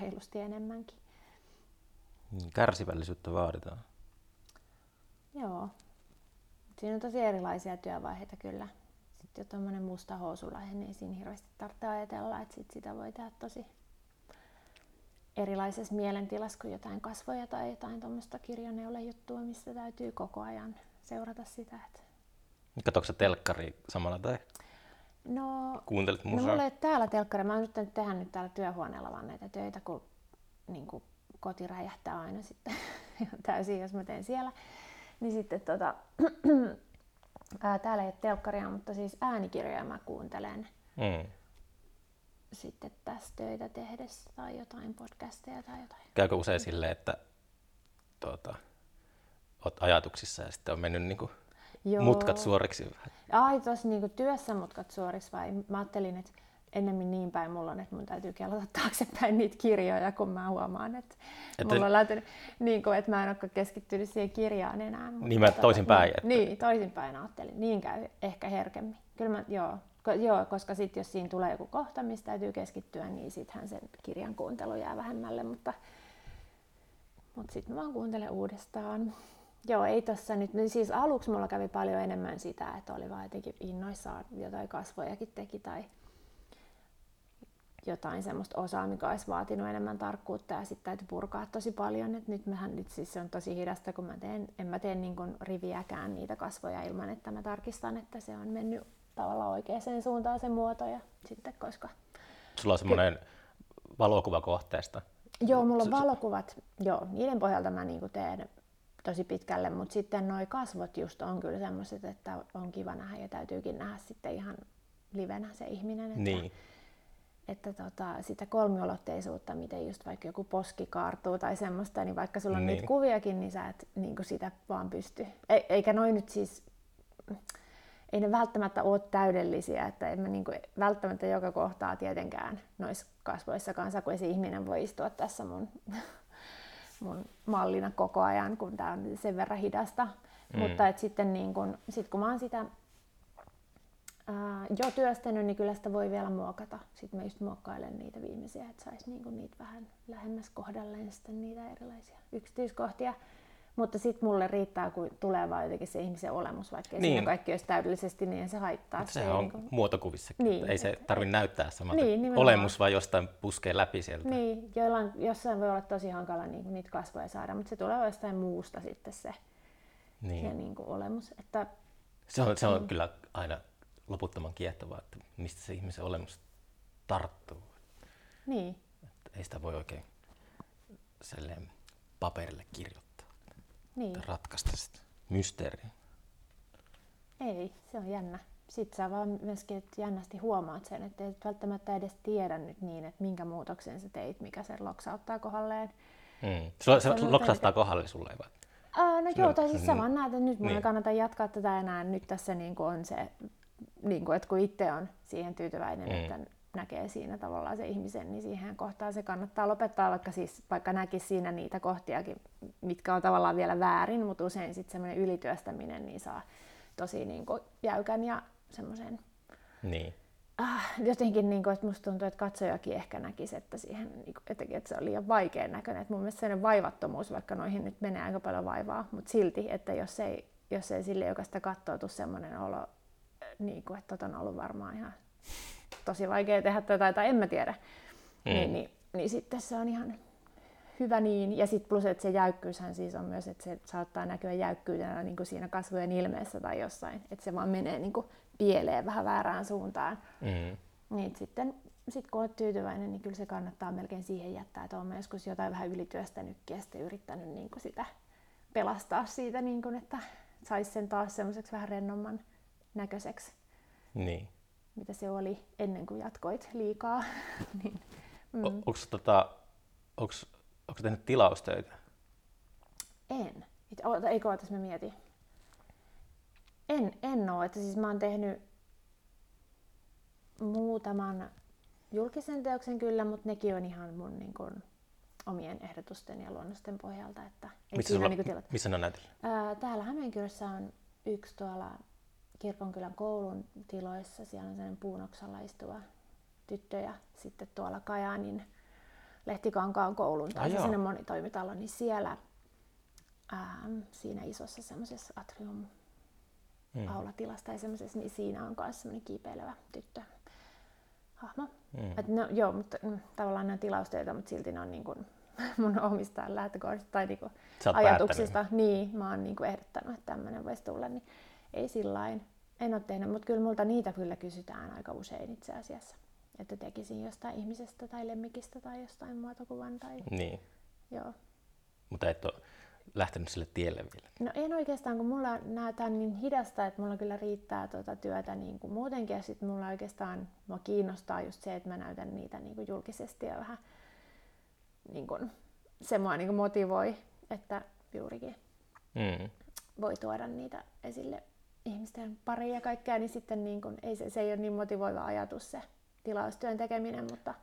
reilusti enemmänkin. Mm, Kärsivällisyyttä vaaditaan. Joo. Siinä on tosi erilaisia työvaiheita kyllä. Sitten jo tuommoinen musta housulaihe, niin siinä hirveästi tarvitse ajatella, että sit sitä voi tehdä tosi erilaisessa mielentilassa kuin jotain kasvoja tai jotain tuommoista kirjaneulejuttua, missä täytyy koko ajan seurata sitä. Että... Katsoitko sä telkkaria samalla tai No, kuuntelet no musaa? mulla ei täällä telkkari. Mä oon yrittänyt tehdä nyt täällä työhuoneella vaan näitä töitä, kun niin kuin koti räjähtää aina sitten täysin, jos mä teen siellä. Niin sitten tota, ää, täällä ei ole telkkaria, mutta siis äänikirjoja mä kuuntelen Mm. sitten tässä töitä tehdessä tai jotain podcasteja tai jotain. Käykö usein silleen, että tuota, oot ajatuksissa ja sitten on mennyt niinku Joo. mutkat suoriksi? Ai tuossa niinku työssä mutkat suoriksi vai? Mä ajattelin, että ennemmin niin päin mulla on, että mun täytyy kelata taaksepäin niitä kirjoja, kun mä huomaan, että Että- mulla on lähtenyt, niin kuin, että mä en olekaan keskittynyt siihen kirjaan enää. Niin mä toisinpäin, Niin, että- niin, toisinpäin ajattelin. Niin käy ehkä herkemmin. Kyllä mä, joo, joo, koska sitten jos siinä tulee joku kohta, mistä täytyy keskittyä, niin sittenhän sen kirjan kuuntelu jää vähemmälle, mutta, mutta sitten mä vaan kuuntelen uudestaan. Joo, ei tossa nyt, niin siis aluksi mulla kävi paljon enemmän sitä, että oli vaan jotenkin innoissaan jotain kasvojakin teki tai jotain semmoista osaa, mikä olisi vaatinut enemmän tarkkuutta ja sitten täytyy purkaa tosi paljon. Et nyt mehän nyt siis se on tosi hidasta, kun mä teen, en mä tee niin kuin riviäkään niitä kasvoja ilman, että mä tarkistan, että se on mennyt tavallaan oikeaan suuntaan se muoto ja sitten koska... Sulla on semmoinen valokuva kohteesta. Joo, mulla on valokuvat, joo, niiden pohjalta mä niin teen tosi pitkälle, mutta sitten nuo kasvot just on kyllä semmoiset, että on kiva nähdä ja täytyykin nähdä sitten ihan livenä se ihminen. Että, niin. Että tota, sitä kolmiulotteisuutta, miten just vaikka joku poski kaartuu tai semmoista, niin vaikka sulla on niin. niitä kuviakin, niin sä et niin sitä vaan pysty. E- eikä noin nyt siis, ei ne välttämättä ole täydellisiä, että en mä niin kuin välttämättä joka kohtaa tietenkään noissa kasvoissa kanssa, kun se ihminen voi istua tässä mun mun mallina koko ajan, kun tämä on sen verran hidasta. Mm. Mutta et sitten niin kun, sit kun mä oon sitä ää, jo työstänyt, niin kyllä sitä voi vielä muokata. Sitten mä just muokkailen niitä viimeisiä, että saisi niin niitä vähän lähemmäs kohdalleen sitten niitä erilaisia yksityiskohtia. Mutta sitten mulle riittää, kun tulee vaan jotenkin se ihmisen olemus, vaikka ei niin. kaikki olisi täydellisesti, niin se haittaa. Mutta sehän se on niin kuin... muotokuvissakin, niin. ei se tarvitse näyttää samalta niin, olemus, vaan jostain puskee läpi sieltä. Niin, joillain, jossain voi olla tosi hankala niin niitä kasvoja saada, mutta se tulee jostain muusta sitten se, niin. se niin kuin olemus. Että, se on, se on mm. kyllä aina loputtoman kiehtovaa, että mistä se ihmisen olemus tarttuu. Niin. Että ei sitä voi oikein paperille kirjoittaa niin. ratkaista sitä mysteeriä. Ei, se on jännä. Sitten sä vaan myöskin että jännästi huomaat sen, että et välttämättä edes tiedä nyt niin, että minkä muutoksen sä teit, mikä sen loksauttaa kohdalleen. Mm. Se, se, se loksauttaa kohdalle sulle vai? Ää, no joo, tai siis mm. sä vaan näet, että nyt mun niin. kannata jatkaa tätä enää. Nyt tässä niin kuin on se, niin kuin, että kun itse on siihen tyytyväinen, mm. että näkee siinä tavallaan se ihmisen, niin siihen kohtaan se kannattaa lopettaa, vaikka, siis, vaikka näkisi siinä niitä kohtiakin, mitkä on tavallaan vielä väärin, mutta usein sitten semmoinen ylityöstäminen niin saa tosi niin kuin, jäykän ja semmoisen niin. Ah, jotenkin, niin kuin, että musta tuntuu, että katsojakin ehkä näkisi, että, siihen, niin kuin, että, että se on liian vaikean näköinen. Että mun mielestä sellainen vaivattomuus, vaikka noihin nyt menee aika paljon vaivaa, mutta silti, että jos ei, jos ei sille, joka sitä katsoo, tule semmoinen olo, niin kuin, että tota on ollut varmaan ihan tosi vaikea tehdä tätä tai en mä tiedä. Mm. Niin, niin, niin sitten se on ihan hyvä niin. Ja sitten plus, että se jäykkyyshän siis on myös, että se saattaa näkyä jäykkyytenä niin kuin siinä kasvojen ilmeessä tai jossain. Että se vaan menee niin kuin pieleen vähän väärään suuntaan. Mm. Niin sitten sit kun olet tyytyväinen, niin kyllä se kannattaa melkein siihen jättää, että olen joskus jotain vähän ylityöstänytkin ja sitten yrittänyt niin kuin sitä pelastaa siitä, niin kuin, että saisi sen taas semmoiseksi vähän rennomman näköiseksi. Niin mitä se oli ennen kuin jatkoit liikaa. niin, mm. Onko tota, tehnyt tilaustöitä? En. Eikö ootas mä mietin. En, en oo. Että siis mä oon tehnyt muutaman julkisen teoksen kyllä, mutta nekin on ihan mun niin kun, omien ehdotusten ja luonnosten pohjalta. Että ei missä, sulla, niin tilat... missä ne on näytellyt? Täällä Hämeenkyrössä on yksi tuolla Kirkonkylän koulun tiloissa. Siellä on sellainen puunoksalla istuva tyttö ja sitten tuolla Kajaanin Lehtikankaan koulun tai ah, sinne monitoimitalo, niin siellä ää, siinä isossa semmoisessa atrium mm. aulatilassa tai semmoisessa, niin siinä on myös semmoinen kiipeilevä tyttö hahmo. Mm. Et no, joo, mutta mm, tavallaan ne on tilaustöitä, mutta silti ne on niin kuin mun omista lähtökohdista tai niin kuin ajatuksista. Niin, mä oon niin kuin ehdottanut, että tämmöinen voisi tulla. Niin ei sillain. En ole tehnyt, mutta kyllä multa niitä kyllä kysytään aika usein itse asiassa. Että tekisin jostain ihmisestä tai lemmikistä tai jostain muotokuvan. Tai... Niin. Joo. Mutta et ole lähtenyt sille tielle vielä. No en oikeastaan, kun mulla näytään niin hidasta, että mulla kyllä riittää tuota työtä niin kuin muutenkin. Ja sitten mulla oikeastaan mua kiinnostaa just se, että mä näytän niitä niin kuin julkisesti ja vähän niin kuin, se mua niin kuin motivoi, että juurikin mm. voi tuoda niitä esille ihmisten pariin ja kaikkea, niin sitten niin kun, ei se, se ei ole niin motivoiva ajatus se tilaustyön tekeminen, mutta...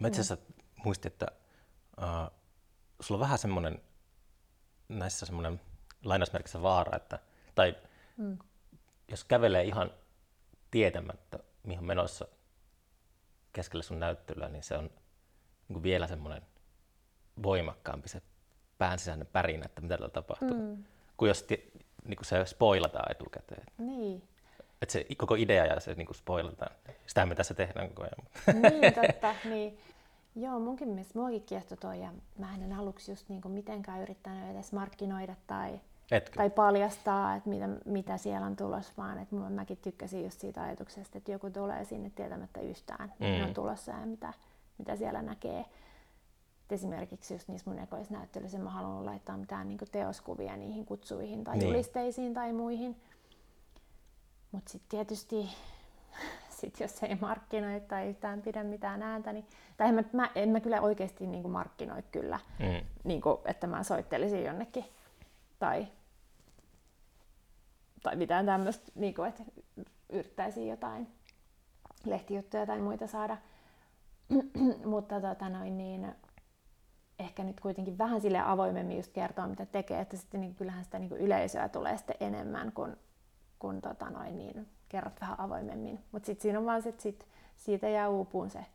Mä itse asiassa muistin, että uh, sulla on vähän semmoinen, näissä semmoinen lainausmerkissä vaara, että, tai mm. jos kävelee ihan tietämättä, mihin menossa keskellä sun näyttelyä, niin se on niin kuin vielä semmoinen voimakkaampi se pään sisäinen pärinä, että mitä täällä tapahtuu. Mm. Kuin jos niin kuin se spoilataan etukäteen. Niin. Että se koko idea ja se niin kuin spoilataan. Sitä me tässä tehdään koko ajan. niin, totta. Niin. Joo, munkin mielestä muakin kiehtoi toi ja mä en aluksi just niin kuin mitenkään yrittänyt edes markkinoida tai, Etkö? tai paljastaa, että mitä, mitä siellä on tulossa, vaan että mä- mäkin tykkäsin just siitä ajatuksesta, että joku tulee sinne tietämättä yhtään, mm. mitä on tulossa ja mitä, mitä siellä näkee. Et esimerkiksi just niissä mun ekoissa näyttelyissä en mä halunnut laittaa mitään niin teoskuvia niihin kutsuihin tai Niin. niin. julisteisiin tai muihin. Mutta sitten tietysti sit jos ei markkinoi tai yhtään pidä mitään ääntä, niin, tai en mä, mä, en mä kyllä oikeasti niin kuin markkinoi kyllä, Mm. niin kuin, että mä soittelisin jonnekin tai, tai mitään tämmöistä, niin kuin, että yrittäisin jotain lehtijuttuja tai muita saada. Mutta tota noin, niin, ehkä nyt kuitenkin vähän sille avoimemmin just kertoa, mitä tekee, että sitten niin kyllähän sitä niin yleisöä tulee sitten enemmän, kun, kun tota noin, niin kerrot vähän avoimemmin. Mutta sitten siinä on vaan se, että sit siitä jää uupuun se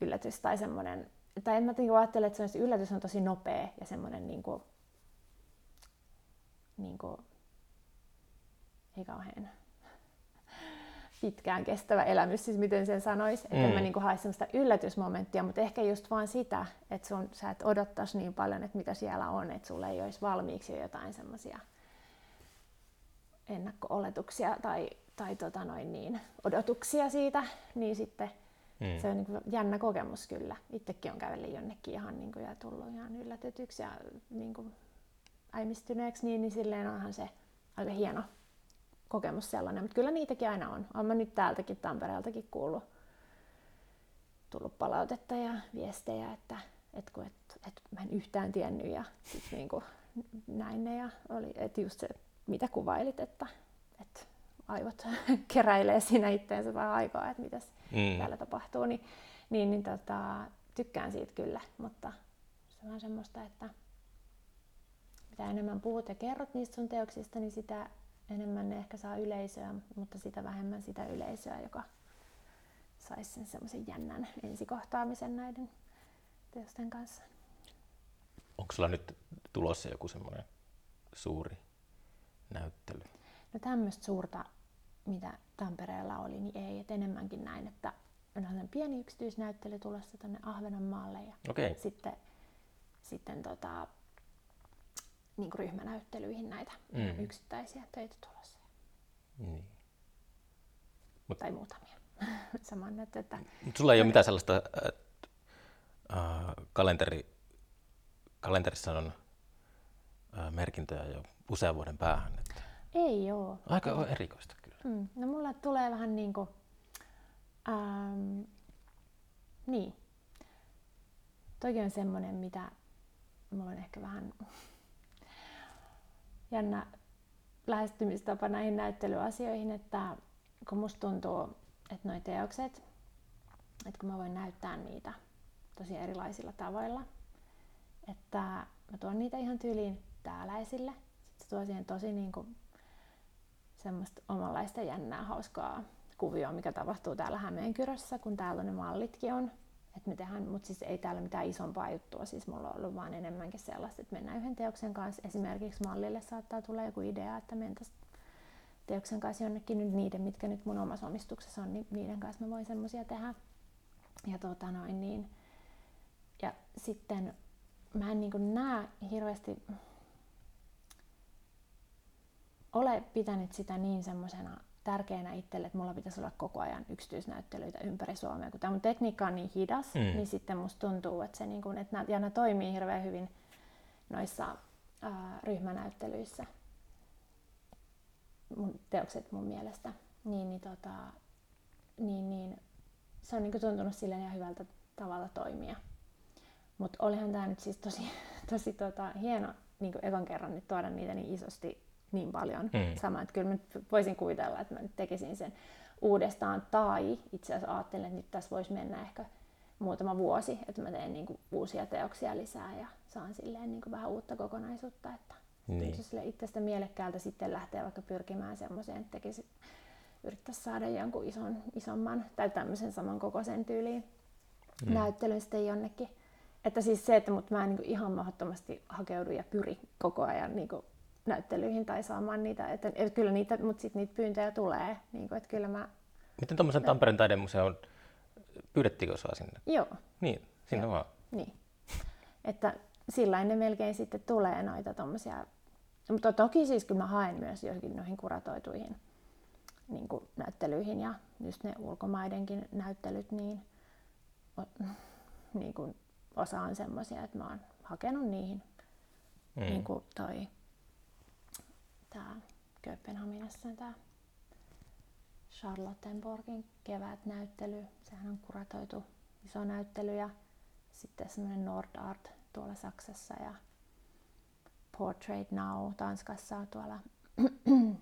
yllätys tai semmoinen, tai en mä niinku ajattele, että se, yllätys on tosi nopea ja semmoinen niinku, niinku, ei kauhean pitkään kestävä elämys, siis miten sen sanoisi, että mm. mä niinku hae semmoista yllätysmomenttia, mutta ehkä just vaan sitä, että sun, sä et odottaisi niin paljon, että mitä siellä on, että sulla ei olisi valmiiksi jo jotain semmoisia ennakko-oletuksia tai, tai tota noin niin, odotuksia siitä, niin sitten Mm. se on niin jännä kokemus kyllä. Itsekin on kävellyt jonnekin ihan niin kuin, ja tullut ihan yllätetyksi ja niin kuin äimistyneeksi, niin, niin silleen onhan se aika hieno kokemus sellainen. Mutta kyllä niitäkin aina on. Olen mä nyt täältäkin Tampereeltakin kuullut, tullut palautetta ja viestejä, että et, kun, et, et mä en yhtään tiennyt ja sit niin kuin näin ne ja oli, että just se, mitä kuvailit, että, että aivot keräilee siinä itteensä vähän aikaa, että mitäs Mm. täällä tapahtuu, niin, niin, niin tota, tykkään siitä kyllä, mutta se on semmoista, että mitä enemmän puhut ja kerrot niistä sun teoksista, niin sitä enemmän ne ehkä saa yleisöä, mutta sitä vähemmän sitä yleisöä, joka saisi sen semmoisen jännän ensikohtaamisen näiden teosten kanssa. Onko sulla nyt tulossa joku semmoinen suuri näyttely? No tämmöistä suurta, mitä Tampereella oli, niin ei. Et enemmänkin näin, että on pieni yksityisnäyttely tulossa tuonne Ahvenanmaalle ja Okei. sitten, sitten tota, niin ryhmänäyttelyihin näitä Mm. yksittäisiä töitä tulossa. Niin. Mut- Tai muutamia. Saman, että, että Mut sulla ei ole mitään sellaista, äh, kalenteri, kalenterissa on äh, merkintöjä jo usean vuoden päähän. Että ei oo. aika erikoista kyllä. Mm. No mulla tulee vähän niin kuin, ähm, niin. Toki on semmoinen, mitä mulla on ehkä vähän jännä lähestymistapa näihin näyttelyasioihin, että kun musta tuntuu, että noi teokset, että kun mä voin näyttää niitä tosi erilaisilla tavoilla, että mä tuon niitä ihan tyyliin täällä esille. Sitten se tuo siihen tosi niin kuin semmoista omanlaista jännää, hauskaa kuvioa, mikä tapahtuu täällä Hämeenkyrössä, kun täällä ne mallitkin on. Et me tehdään, mutta siis ei täällä mitään isompaa juttua, siis mulla on ollut vaan enemmänkin sellaista, että mennään yhden teoksen kanssa. Esimerkiksi mallille saattaa tulla joku idea, että mentäisiin teoksen kanssa jonnekin nyt niiden, mitkä nyt mun omassa omistuksessa on, niin niiden kanssa mä voin semmoisia tehdä. Ja tota noin niin. Ja sitten mä en niin näe hirveästi ole pitänyt sitä niin semmoisena tärkeänä itselle, että mulla pitäisi olla koko ajan yksityisnäyttelyitä ympäri Suomea. Kun tämä mun tekniikka on niin hidas, Mm. niin sitten musta tuntuu, että, se niin kuin, että nämä, ja nämä toimii hirveän hyvin noissa ää, ryhmänäyttelyissä, mun teokset mun mielestä. Niin, niin, tota, niin, niin se on niin kuin tuntunut silleen ihan hyvältä tavalla toimia. Mutta olihan tämä nyt siis tosi, tosi tota, hieno niin kuin ekan kerran nyt tuoda niitä niin isosti niin paljon. Mm. Sama, että kyllä mä voisin kuvitella, että mä nyt tekisin sen uudestaan. Tai itse asiassa ajattelen, että nyt tässä voisi mennä ehkä muutama vuosi, että mä teen niin kuin uusia teoksia lisää ja saan silleen niin kuin vähän uutta kokonaisuutta. Että Niin. niin. se sille itsestä mielekkäältä sitten lähtee vaikka pyrkimään semmoiseen, että tekisi yrittäisi saada jonkun ison, isomman tai tämmöisen saman kokoisen tyyliin mm. näyttelyn sitten jonnekin. Että siis se, että mut mä en niin ihan mahdottomasti hakeudu ja pyri koko ajan niin näyttelyihin tai saamaan niitä. Että, että kyllä niitä, mutta sitten niitä pyyntöjä tulee. Niin kuin, että kyllä mä... Miten tuommoisen Tampereen taidemuseon, pyydettiinkö sua sinne? Joo. Niin, sinne Joo. vaan. Niin. Että sillä ne melkein sitten tulee noita tommosia. Mutta toki siis kyllä mä haen myös johonkin noihin kuratoituihin niin kuin näyttelyihin ja just ne ulkomaidenkin näyttelyt, niin, niin kuin osa on semmoisia, että mä oon hakenut niihin. Mm. Niin kuin toi tää Kööpenhaminassa tää Charlottenborgin kevätnäyttely. Sehän on kuratoitu iso näyttely ja sitten semmoinen Nord Art tuolla Saksassa ja Portrait Now Tanskassa tuolla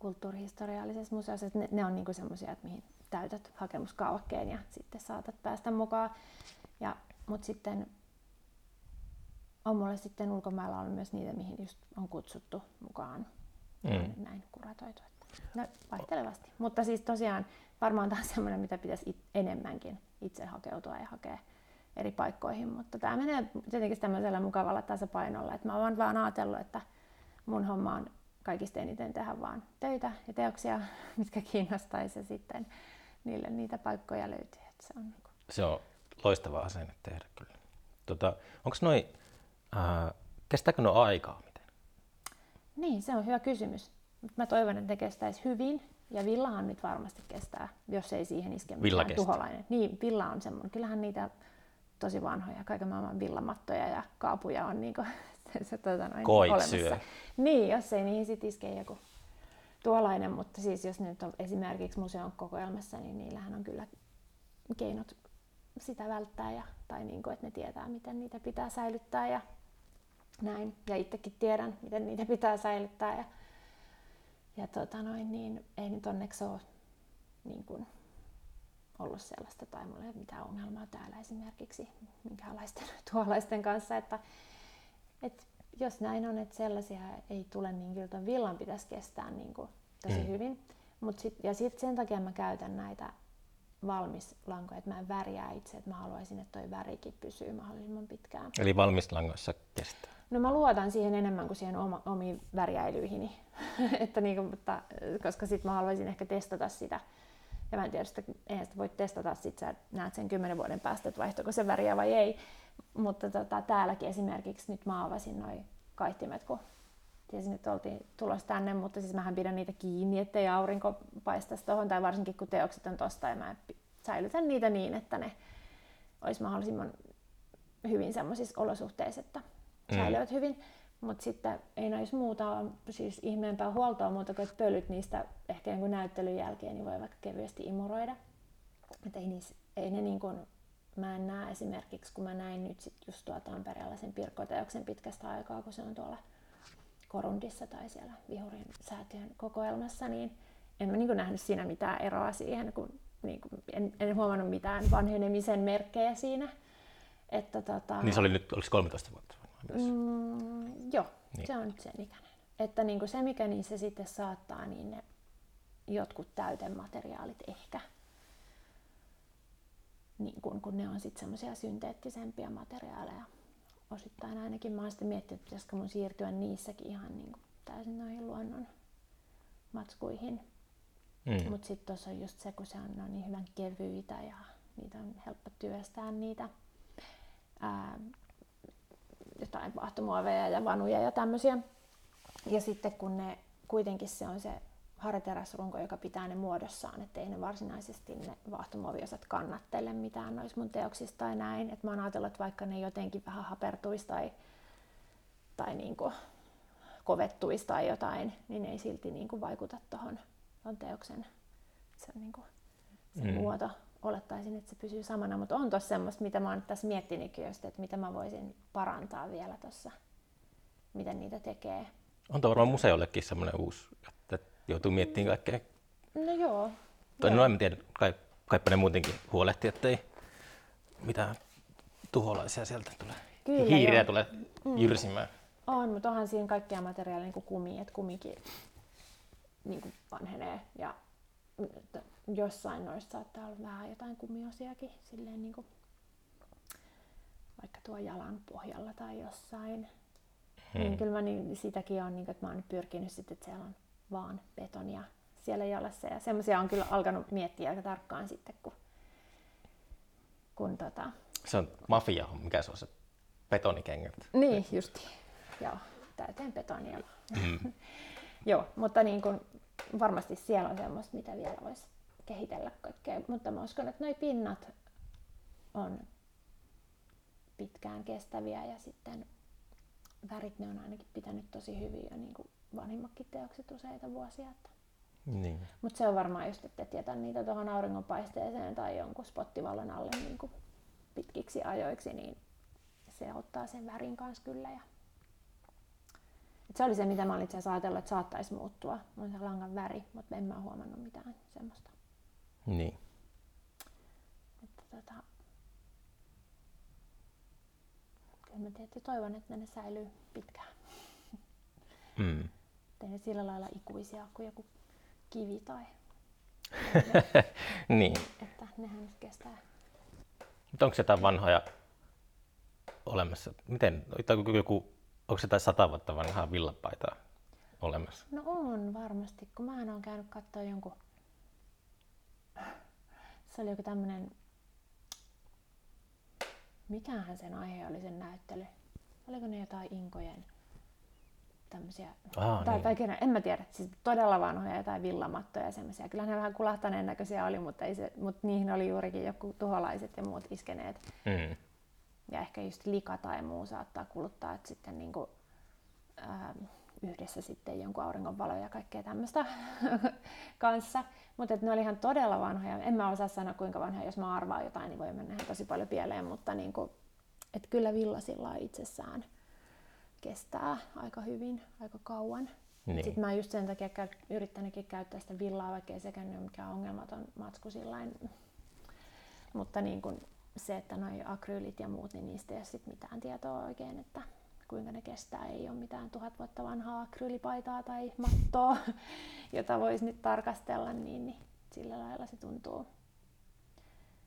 kulttuurihistoriallisessa museossa. Ne, ne on niinku semmoisia, että mihin täytät hakemuskaavakkeen ja sitten saatat päästä mukaan. Ja, mutta sitten on mulle sitten ulkomailla ollut myös niitä, mihin just on kutsuttu mukaan. Mm. Näin kuratoitu. No, vaihtelevasti. Mutta siis tosiaan varmaan tämä on semmoinen, mitä pitäisi it- enemmänkin itse hakeutua ja hakea eri paikkoihin. Mutta tämä menee tietenkin tämmöisellä mukavalla tasapainolla. Että mä oon vaan ajatellut, että mun homma on kaikista eniten tehdä vaan töitä ja teoksia, mitkä kiinnostaisi ja sitten niille niitä paikkoja löytyy. Että se, on niin kuin... se on loistava asenne tehdä kyllä. Tota, Onko noin, äh, kestääkö no aikaa miten? Niin, se on hyvä kysymys. Mä toivon, että ne kestäisi hyvin. Ja villahan nyt varmasti kestää, jos ei siihen iske villa tuholainen. Niin, villa on semmoinen. Kyllähän niitä tosi vanhoja, kaiken maailman villamattoja ja kaapuja on niin kuin, se, se tota noin, olemassa. Syö. Niin, jos ei niihin sit iske joku tuollainen, mutta siis jos nyt on esimerkiksi museon kokoelmassa, niin niillähän on kyllä keinot sitä välttää, ja, tai niin kuin, että ne tietää, miten niitä pitää säilyttää ja näin. Ja itsekin tiedän, miten niitä pitää säilyttää. Ja, ja tota noin, niin ei nyt onneksi ole niin kuin, ollut sellaista tai mulla ei ole mitään ongelmaa täällä esimerkiksi minkäänlaisten tuollaisten kanssa, että, että jos näin on, että sellaisia ei tule, niin kyllä ton villan pitäisi kestää niin kuin tosi mm. hyvin. Mut sit, ja sitten sen takia mä käytän näitä valmislankoja, että mä en värjää itse, että mä haluaisin, että toi värikin pysyy mahdollisimman pitkään. Eli valmislangoissa kestää? No mä luotan siihen enemmän kuin siihen oma, omiin värjäilyihini, että niinku, mutta, koska sitten mä haluaisin ehkä testata sitä. Ja mä en tiedä, että eihän sitä voi testata, sit sä näet sen kymmenen vuoden päästä, että vaihtoiko se väriä vai ei. Mutta tota, täälläkin esimerkiksi nyt mä avasin noin kaihtimet, kun tiesin, että oltiin tulossa tänne, mutta siis mähän pidän niitä kiinni, ettei aurinko paistaisi tuohon, tai varsinkin kun teokset on tosta, ja mä säilytän niitä niin, että ne olisi mahdollisimman hyvin semmoisissa olosuhteissa, että. Säilyvät mm. hyvin. Mutta sitten ei näissä muuta ole siis ihmeempää huoltoa muuta kuin, että pölyt niistä ehkä jonkun näyttelyn jälkeen niin voi vaikka kevyesti imuroida. Et ei, niissä, ei ne niin kuin, mä en näe esimerkiksi, kun mä näin nyt sit just tuo Tampereella sen Pirkkoteoksen pitkästä aikaa, kun se on tuolla Korundissa tai siellä Vihurin säätiön kokoelmassa, niin en mä niin nähnyt siinä mitään eroa siihen, kun niin kuin, en, en huomannut mitään vanhenemisen merkkejä siinä. Että, tota, niin se oli nyt, oliko 13 vuotta? Mm, joo, niin. se on nyt sen ikäinen. Että niin kuin se, mikä niissä sitten saattaa, niin ne jotkut täytemateriaalit ehkä, niin kun, kun ne on sitten semmoisia synteettisempiä materiaaleja osittain ainakin. Mä oon sitten miettinyt, että pitäisikö mun siirtyä niissäkin ihan niin kuin täysin noihin luonnon matskuihin. Mm. Mutta sitten tuossa on just se, kun se on, ne on niin hyvän kevyitä ja niitä on helppo työstää niitä ää, jotain vaahtomuoveja ja vanuja ja tämmöisiä. Ja sitten kun ne kuitenkin se on se harjateräsrunko, joka pitää ne muodossaan, ettei ne varsinaisesti ne vaahtomuoviosat kannattele mitään noissa mun teoksista tai näin. Et mä oon ajatellut, että vaikka ne jotenkin vähän hapertuisi tai, tai niinku kovettuisi tai jotain, niin ne ei silti niinku vaikuta tuohon teoksen se, niinku, se mm. muoto olettaisin, että se pysyy samana, mutta on tuossa semmoista, mitä mä oon tässä miettinytkin just, että mitä mä voisin parantaa vielä tuossa, miten niitä tekee. On tuo varmaan museollekin semmoinen uusi, että joutuu miettimään kaikkea. No joo. Tai no en tiedä, kai, kaipa ne muutenkin huolehti, ettei mitään tuholaisia sieltä tule. Kyllä, Hiiriä joo. tulee mm. jyrsimään. On, mutta onhan siinä kaikkia materiaaleja niin kuin kumi, että kumikin niin kuin vanhenee ja jossain noista saattaa olla vähän jotain kumiosiakin silleen niin kuin, vaikka tuo jalan pohjalla tai jossain. Hmm. Niin kyllä mä niin, sitäkin on, niin kuin, että mä oon pyrkinyt sitten, että siellä on vaan betonia siellä jalassa ja semmoisia on kyllä alkanut miettiä aika tarkkaan sitten, kun, kun tota... Se on mafia, mikä se on se betonikengät. Niin, just. Joo, täyteen betonia. Mm. Joo, mutta niin kun, varmasti siellä on semmoista, mitä vielä voisi kehitellä kaikkea. Mutta mä uskon, että noi pinnat on pitkään kestäviä ja sitten värit ne on ainakin pitänyt tosi hyvin jo niin kuin vanhimmatkin teokset useita vuosia. Että. Niin. Mutta se on varmaan just, että et jätä niitä tuohon auringonpaisteeseen tai jonkun spottivallon alle niin kuin pitkiksi ajoiksi, niin se ottaa sen värin kanssa kyllä. Ja... Et se oli se, mitä mä olin itse asiassa ajatellut, että saattaisi muuttua. On se langan väri, mutta en mä huomannut mitään semmoista. Niin. Että tota... Kyllä mä tietysti toivon, että ne säilyy pitkään. Mm. Ei ne sillä lailla ikuisia kuin joku kivi tai... niin. Että nehän nyt kestää. Mutta onko jotain vanhoja olemassa? Miten, joku, onko se jotain sata vuotta vanhaa villapaitaa olemassa? No on varmasti, kun mä oon käynyt katsoa jonkun... Se oli joku tämmönen... Mikähän sen aihe oli sen näyttely? Oliko ne jotain Inkojen tämmöisiä, Aa, tai, niin. tai en mä tiedä, siis todella vanhoja jotain villamattoja ja semmoisia. Kyllä ne vähän kulahtaneen näköisiä oli, mutta, ei se, mutta niihin oli juurikin joku tuholaiset ja muut iskeneet. Mm. Ja ehkä just lika tai muu saattaa kuluttaa, että sitten niin kuin, ää, yhdessä sitten jonkun auringonvalo ja kaikkea tämmöistä kanssa. Mutta ne oli ihan todella vanhoja. En mä osaa sanoa kuinka vanhoja, jos mä arvaan jotain, niin voi mennä tosi paljon pieleen, mutta niin kuin, et kyllä villasilla itsessään kestää aika hyvin, aika kauan. Niin. Sitten mä just sen takia käy, yrittänytkin käyttää sitä villaa, vaikka ei sekään ole mikään ongelmaton matsku sillain. Mutta niin kun se, että noi akryylit ja muut, niin niistä ei ole sit mitään tietoa oikein, että kuinka ne kestää. Ei ole mitään tuhat vuotta vanhaa akryylipaitaa tai mattoa, jota voisi nyt tarkastella, niin, niin sillä lailla se tuntuu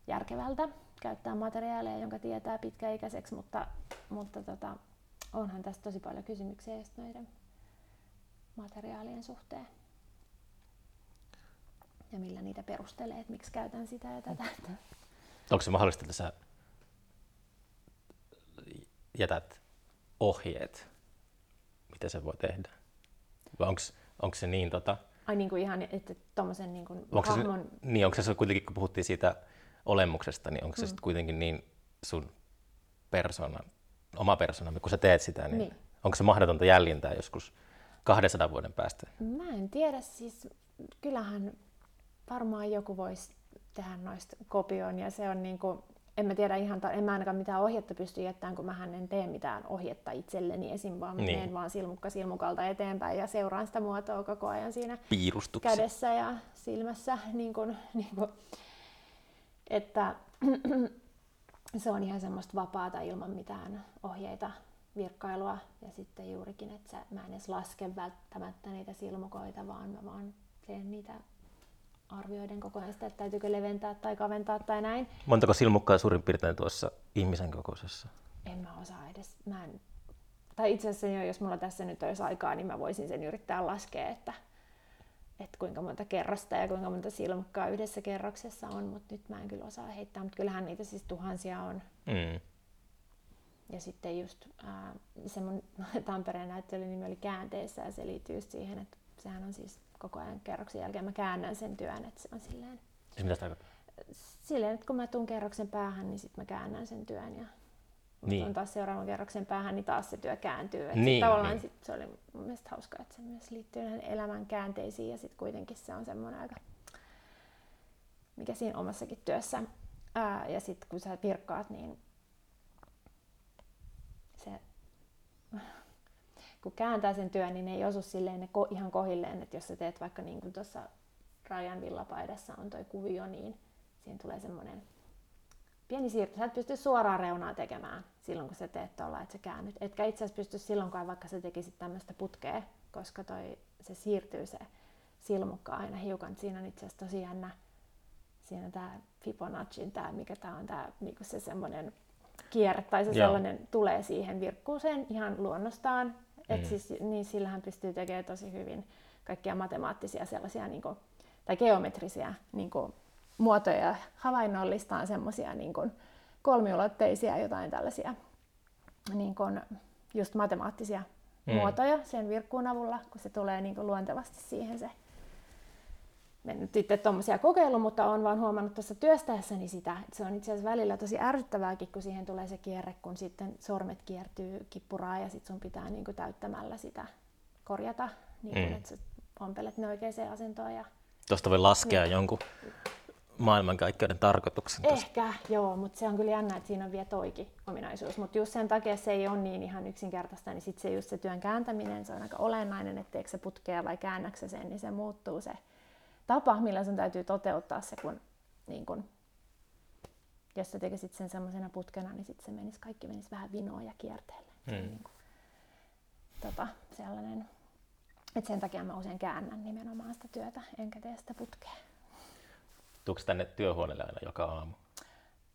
järkevältä käyttää materiaaleja, jonka tietää pitkäikäiseksi, mutta, mutta tota, onhan tästä tosi paljon kysymyksiä just noiden materiaalien suhteen. Ja millä niitä perustelee, että miksi käytän sitä ja tätä. Onko se mahdollista, että sä jätät ohjeet, mitä se voi tehdä? Vai onko se niin tota... Ai niin kuin ihan, että tommosen niin kuin onko hahmon... Se, niin, onko se kuitenkin, kun puhuttiin siitä olemuksesta, niin onko se mm. sitten kuitenkin niin sun persoonan oma persoonamme, kun sä teet sitä, niin, niin. onko se mahdotonta jäljentää joskus 200 vuoden päästä? Mä en tiedä, siis kyllähän varmaan joku voisi tehdä noista kopioon ja se on niin kuin, en mä tiedä ihan, en mä ainakaan mitään ohjetta pysty jättämään, kun mä en tee mitään ohjetta itselleni esim. vaan niin. menen vaan silmukka silmukalta eteenpäin ja seuraan sitä muotoa koko ajan siinä kädessä ja silmässä. Niin kuin, niin kuin, että se on ihan semmoista vapaata ilman mitään ohjeita, virkkailua ja sitten juurikin, että sä, mä en edes laske välttämättä niitä silmukoita, vaan mä vaan teen niitä arvioiden koko ajan sitä, että täytyykö leventää tai kaventaa tai näin. Montako silmukkaa suurin piirtein tuossa ihmisen kokoisessa? En mä osaa edes. Mä en... Tai itse asiassa jos mulla tässä nyt olisi aikaa, niin mä voisin sen yrittää laskea, että että kuinka monta kerrosta ja kuinka monta silmukkaa yhdessä kerroksessa on, mutta nyt mä en kyllä osaa heittää, mutta kyllähän niitä siis tuhansia on. Mm. Ja sitten just ää, se mun Tampereen näyttelyn nimi oli käänteessä ja se liittyy just siihen, että sehän on siis koko ajan kerroksen jälkeen mä käännän sen työn, että se on silleen... Siis mitä tarkoittaa? Silleen, että kun mä tuun kerroksen päähän, niin sitten mä käännän sen työn ja niin. on taas seuraavan kerroksen päähän, niin taas se työ kääntyy. Et niin, tavallaan niin. sit se oli mun mielestä hauska, että se myös liittyy näihin elämän käänteisiin ja sitten kuitenkin se on semmoinen aika, mikä siinä omassakin työssä. Ää, ja sitten kun sä virkkaat, niin se, kun kääntää sen työn, niin ne ei osu silleen ne ko, ihan kohilleen, että jos sä teet vaikka niin kuin tuossa Rajan villapaidassa on toi kuvio, niin siinä tulee semmoinen pieni siirto. Sä et pysty suoraan reunaa tekemään silloin, kun sä teet tuolla, että sä käännyt. Etkä itse asiassa pysty silloinkaan, vaikka sä tekisit tämmöistä putkea, koska toi, se siirtyy se silmukkaa aina hiukan. Siinä on itse asiassa tosi jännä, siinä tämä Fibonacci, tämä, mikä tämä on, tämä niinku se semmoinen kierre tai se Joo. sellainen tulee siihen virkkuuseen ihan luonnostaan. Et Mm. siis, niin sillähän pystyy tekemään tosi hyvin kaikkia matemaattisia sellaisia niinku, tai geometrisiä niinku, muotoja ja havainnollistaan semmoisia niinku, kolmiulotteisia jotain tällaisia niinku, just matemaattisia Mm. muotoja sen virkkuun avulla, kun se tulee niinku, luontevasti siihen se en nyt itse tuommoisia kokeillut, mutta olen vaan huomannut tuossa työstäessäni sitä, että se on itse asiassa välillä tosi ärsyttävääkin, kun siihen tulee se kierre, kun sitten sormet kiertyy kippuraa ja sitten sun pitää niin kuin täyttämällä sitä korjata, niin kuin, Mm. että sä ompelet ne oikeaan asentoon. Ja... Tuosta voi laskea jonkun maailmankaikkeuden tarkoituksen. tosta. Ehkä, joo, mutta se on kyllä jännä, että siinä on vielä toikin ominaisuus. Mutta just sen takia se ei ole niin ihan yksinkertaista, niin sitten se just se työn kääntäminen, se on aika olennainen, että teekö se putkea vai käännäksä sen, niin se muuttuu se tapa, millä sun täytyy toteuttaa se, kun niin kun, jos sä tekisit sen semmoisena putkena, niin sitten se menisi, kaikki menisi vähän vinoon ja kierteelle. Se on Mm. niin kun, tota, sellainen, että sen takia mä usein käännän nimenomaan sitä työtä, enkä tee sitä putkea. Tuuko tänne työhuoneelle aina joka aamu?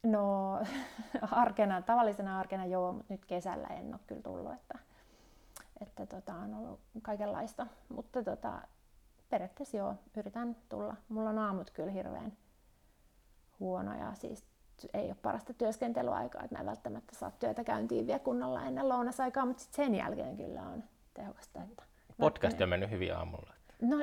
No arkena, tavallisena arkena joo, mutta nyt kesällä en ole kyllä tullut, että, että tota, on ollut kaikenlaista. Mutta tota, periaatteessa joo, yritän tulla. Mulla on aamut kyllä hirveän huonoja, siis ei ole parasta työskentelyaikaa, että mä en välttämättä saa työtä käyntiin vielä kunnolla ennen lounasaikaa, mutta sit sen jälkeen kyllä on tehokasta. Että Podcast on mennyt hyvin aamulla. No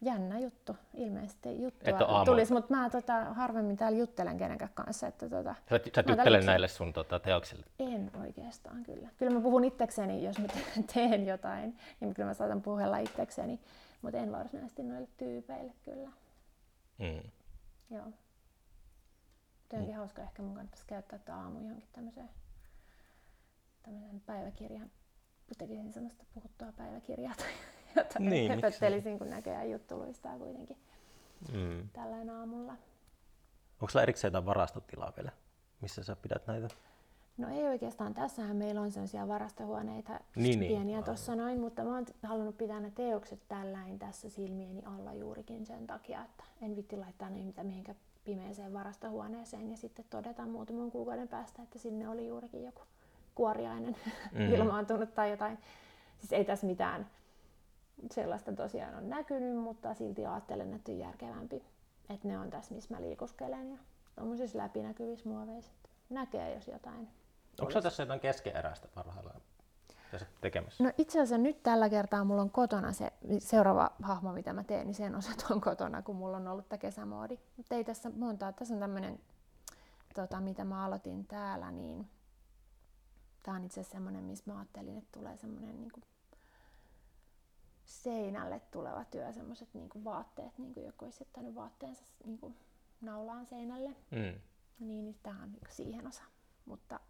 jännä juttu, ilmeisesti juttua tulisi, mutta mä tota, harvemmin täällä juttelen kenenkään kanssa, että tota, Sä, sä juttele näille sun tota, teoksille. En oikeastaan kyllä. Kyllä mä puhun itsekseni, jos mä te- teen jotain, niin kyllä mä saatan puhella itsekseni, mutta en varsinaisesti noille tyypeille kyllä. Mm. Joo. Mutta onkin hauska, ehkä mun kannattaisi käyttää tätä aamu johonkin tämmöiseen, tämmöiseen päiväkirjan, tekisin semmoista puhuttua päiväkirjaa tai jotain. Niin. Höpöttelisin, kun näköjään juttu luistaa kuitenkin Mm. tällainen aamulla. Onko sulla erikseen jotain varastotilaa vielä, missä sä pidät näitä? No ei oikeastaan. Tässähän meillä on sellaisia varastohuoneita Niin, niin. pieniä Aivan. tuossa noin, mutta mä oon halunnut pitää ne teokset tälläin tässä silmieni alla juurikin sen takia, että en vitti laittaa niitä mihinkään pimeeseen varastohuoneeseen ja sitten todeta muutaman kuukauden päästä, että sinne oli juurikin joku kuoriainen mm. ilmaantunut tai jotain. Siis ei tässä mitään sellaista tosiaan on näkynyt, mutta silti ajattelen, että on järkevämpi, että ne on tässä, missä mä liikuskelen ja tuommoisissa läpinäkyvissä muoveissa. että Näkee, jos jotain Onko tässä jotain keskeeräistä parhaillaan tekemässä? No itse asiassa nyt tällä kertaa mulla on kotona se seuraava hahmo, mitä mä teen, niin sen osat on kotona, kun mulla on ollut tämä kesämoodi. Mutta ei tässä montaa. Tässä on tämmöinen, tota, mitä mä aloitin täällä, niin tämä on itse asiassa semmoinen, missä mä ajattelin, että tulee semmoinen niin seinälle tuleva työ, semmoiset niin vaatteet, niin kuin joku olisi jättänyt vaatteensa niin kuin naulaan seinälle. Mm. Niin, niin tämä on niin siihen osa. Mutta,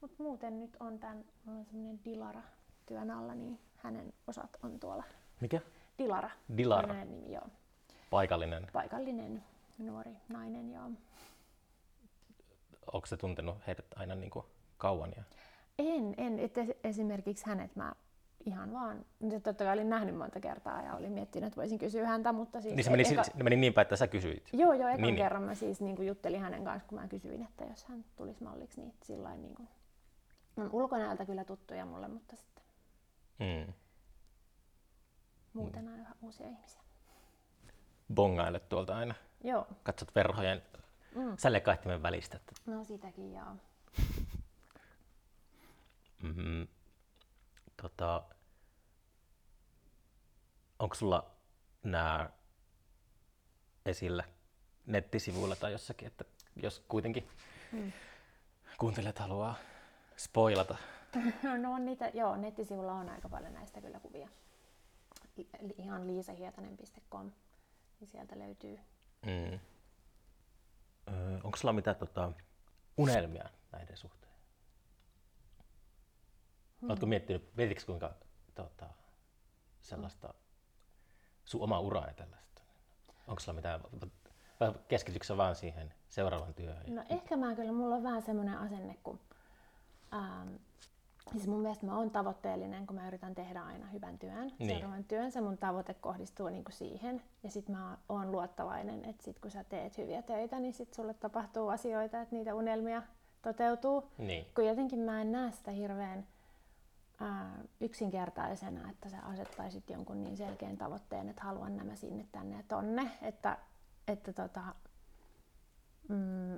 mutta muuten nyt on tämän, mulla on semmoinen Dilara työn alla, niin hänen osat on tuolla. Mikä? Dilara. Dilara. hänen nimi, joo. Paikallinen. Paikallinen nuori nainen, joo. Onko se tuntenut heidät aina niin kuin kauan? Ja... En, en. Es- esimerkiksi hänet mä ihan vaan, nyt totta kai olin nähnyt monta kertaa ja olin miettinyt, että voisin kysyä häntä, mutta siis... Niin se meni, eka- se meni niin päin, että sä kysyit. Joo, joo, ekan Niin, niin, kerran mä siis niin kuin juttelin hänen kanssa, kun mä kysyin, että jos hän tulisi malliksi, niin sillä niin kuin, on ulkonäöltä kyllä tuttuja mulle, mutta sitten Mm. muuten aina ihan uusia ihmisiä. Bongaille tuolta aina. Joo, Katsot verhojen Mm. sälekaihtimen välistä. Että, no sitäkin joo. mm, tota, onko sulla nämä esillä nettisivuilla tai jossakin, että jos kuitenkin Mm. kuuntelijat haluaa spoilata. No on niitä, joo, nettisivulla on aika paljon näistä kyllä kuvia. Li- Ihan liisahietanen.com, niin sieltä löytyy. Mm. Öö, onko sulla mitään tota, unelmia näiden suhteen? Hmm. Oletko miettinyt, mietitkö kuinka tota, sellaista sun oma uraa ja tällaista? Onko sulla mitään, vai keskitytkö sä vaan siihen seuraavan työhön? No ehkä mä kyllä, mulla on vähän semmoinen asenne, kun ähm, Siis mun mielestä mä oon tavoitteellinen, kun mä yritän tehdä aina hyvän työn. Niin. Seuraavan työn, se mun tavoite kohdistuu niinku siihen. Ja sit mä oon luottavainen, että sit kun sä teet hyviä töitä, niin sit sulle tapahtuu asioita, että niitä unelmia toteutuu. Niin. Kun jotenkin mä en näe sitä hirveän yksinkertaisena, että sä asettaisit jonkun niin selkeän tavoitteen, että haluan nämä sinne, tänne ja tonne. Että, että tota, mm,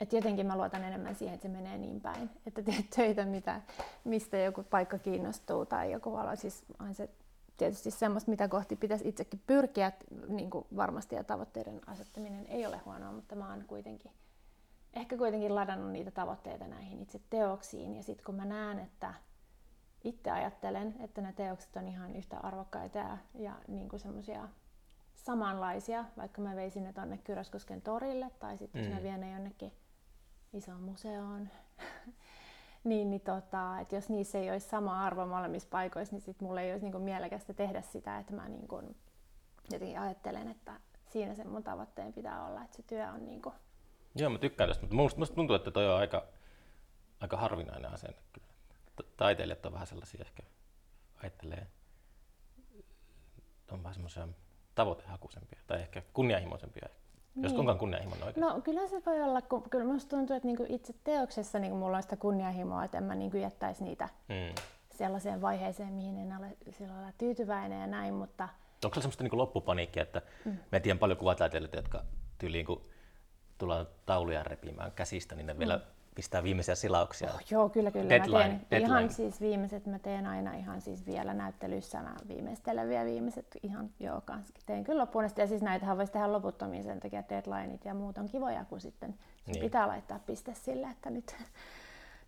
et jotenkin mä luotan enemmän siihen, että se menee niin päin, että teet töitä, mitä, mistä joku paikka kiinnostuu tai joku ala. Siis on se tietysti semmoista, mitä kohti pitäisi itsekin pyrkiä, niin kuin varmasti ja tavoitteiden asettaminen ei ole huonoa, mutta mä oon kuitenkin ehkä kuitenkin ladannut niitä tavoitteita näihin itse teoksiin. Ja sitten kun mä näen, että itse ajattelen, että nämä teokset on ihan yhtä arvokkaita ja, ja niin kuin semmoisia samanlaisia, vaikka mä veisin ne tonne Kyräskosken torille tai sitten jos Mm. mä vien ne jonnekin isoon museoon, niin, niin tota, että jos niissä ei olisi sama arvo molemmissa paikoissa, niin sit mulle ei olisi niinku mielekästä tehdä sitä, että mä niinku jotenkin ajattelen, että siinä se mun tavoitteen pitää olla, että se työ on niinku, Joo, mä tykkään tästä, mutta musta, musta tuntuu, että toi on aika, aika harvinainen asenne kyllä. Ta- Taiteilijat on vähän sellaisia ehkä, ajattelee, on vähän semmoisia tavoitehakuisempia tai ehkä kunnianhimoisempia. Jos Niin. onkaan kunnianhimoinen oikein. No kyllä se voi olla, kun kyllä musta tuntuu, että niinku itse teoksessa niinku mulla on sitä kunnianhimoa, että en mä niinku jättäisi niitä Mm. sellaiseen vaiheeseen, mihin en ole sillä tyytyväinen ja näin, mutta Onko se semmoista niin loppupaniikkia, että mm. mä tiedän paljon kuvataiteilijoita, jotka tyyliin kun tullaan tauluja repimään käsistä, niin ne mm. vielä pistää viimeisiä silauksia. oh, joo, kyllä kyllä. Deadline, mä teen deadline. ihan siis viimeiset, mä teen aina ihan siis vielä näyttelyissä, mä viimeistelen vielä viimeiset ihan joo kans. Teen kyllä loppuun asti ja siis näitähän voisi tehdä loputtomiin sen takia, deadlineit ja muut on kivoja, kun sitten Niin. pitää laittaa piste sille, että nyt,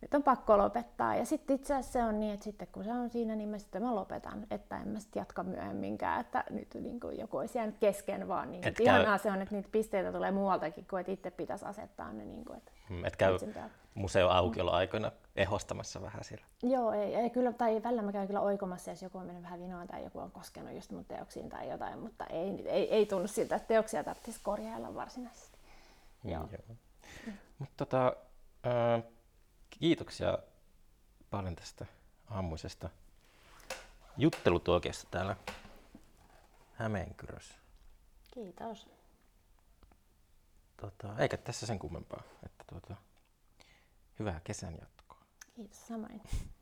nyt on pakko lopettaa. Ja sitten itse asiassa se on niin, että sitten kun se on siinä, niin mä sitten mä lopetan, että en mä sitten jatka myöhemminkään, että nyt niin kuin joku olisi jäänyt kesken, vaan niin, Et että käy- ihanaa se on, että niitä pisteitä tulee muualtakin, kuin että itse pitäisi asettaa ne. Niin kuin, että Mm, Et käy museoaukioloaikoina ehostamassa vähän siellä. Joo, ei, ei kyllä, tai välillä mä käyn kyllä oikomassa, jos joku on mennyt vähän vinoon tai joku on koskenut just mun teoksiin tai jotain, mutta ei, ei, ei tunnu siltä, että teoksia tarvitsisi korjailla varsinaisesti. Joo. Joo. Mutta tota, ää, kiitoksia paljon tästä aamuisesta juttelutuokiosta täällä Hämeenkyrössä. Kiitos. Tota, eikä tässä sen kummempaa. Että tuota, hyvää kesän jatkoa. Kiitos samoin.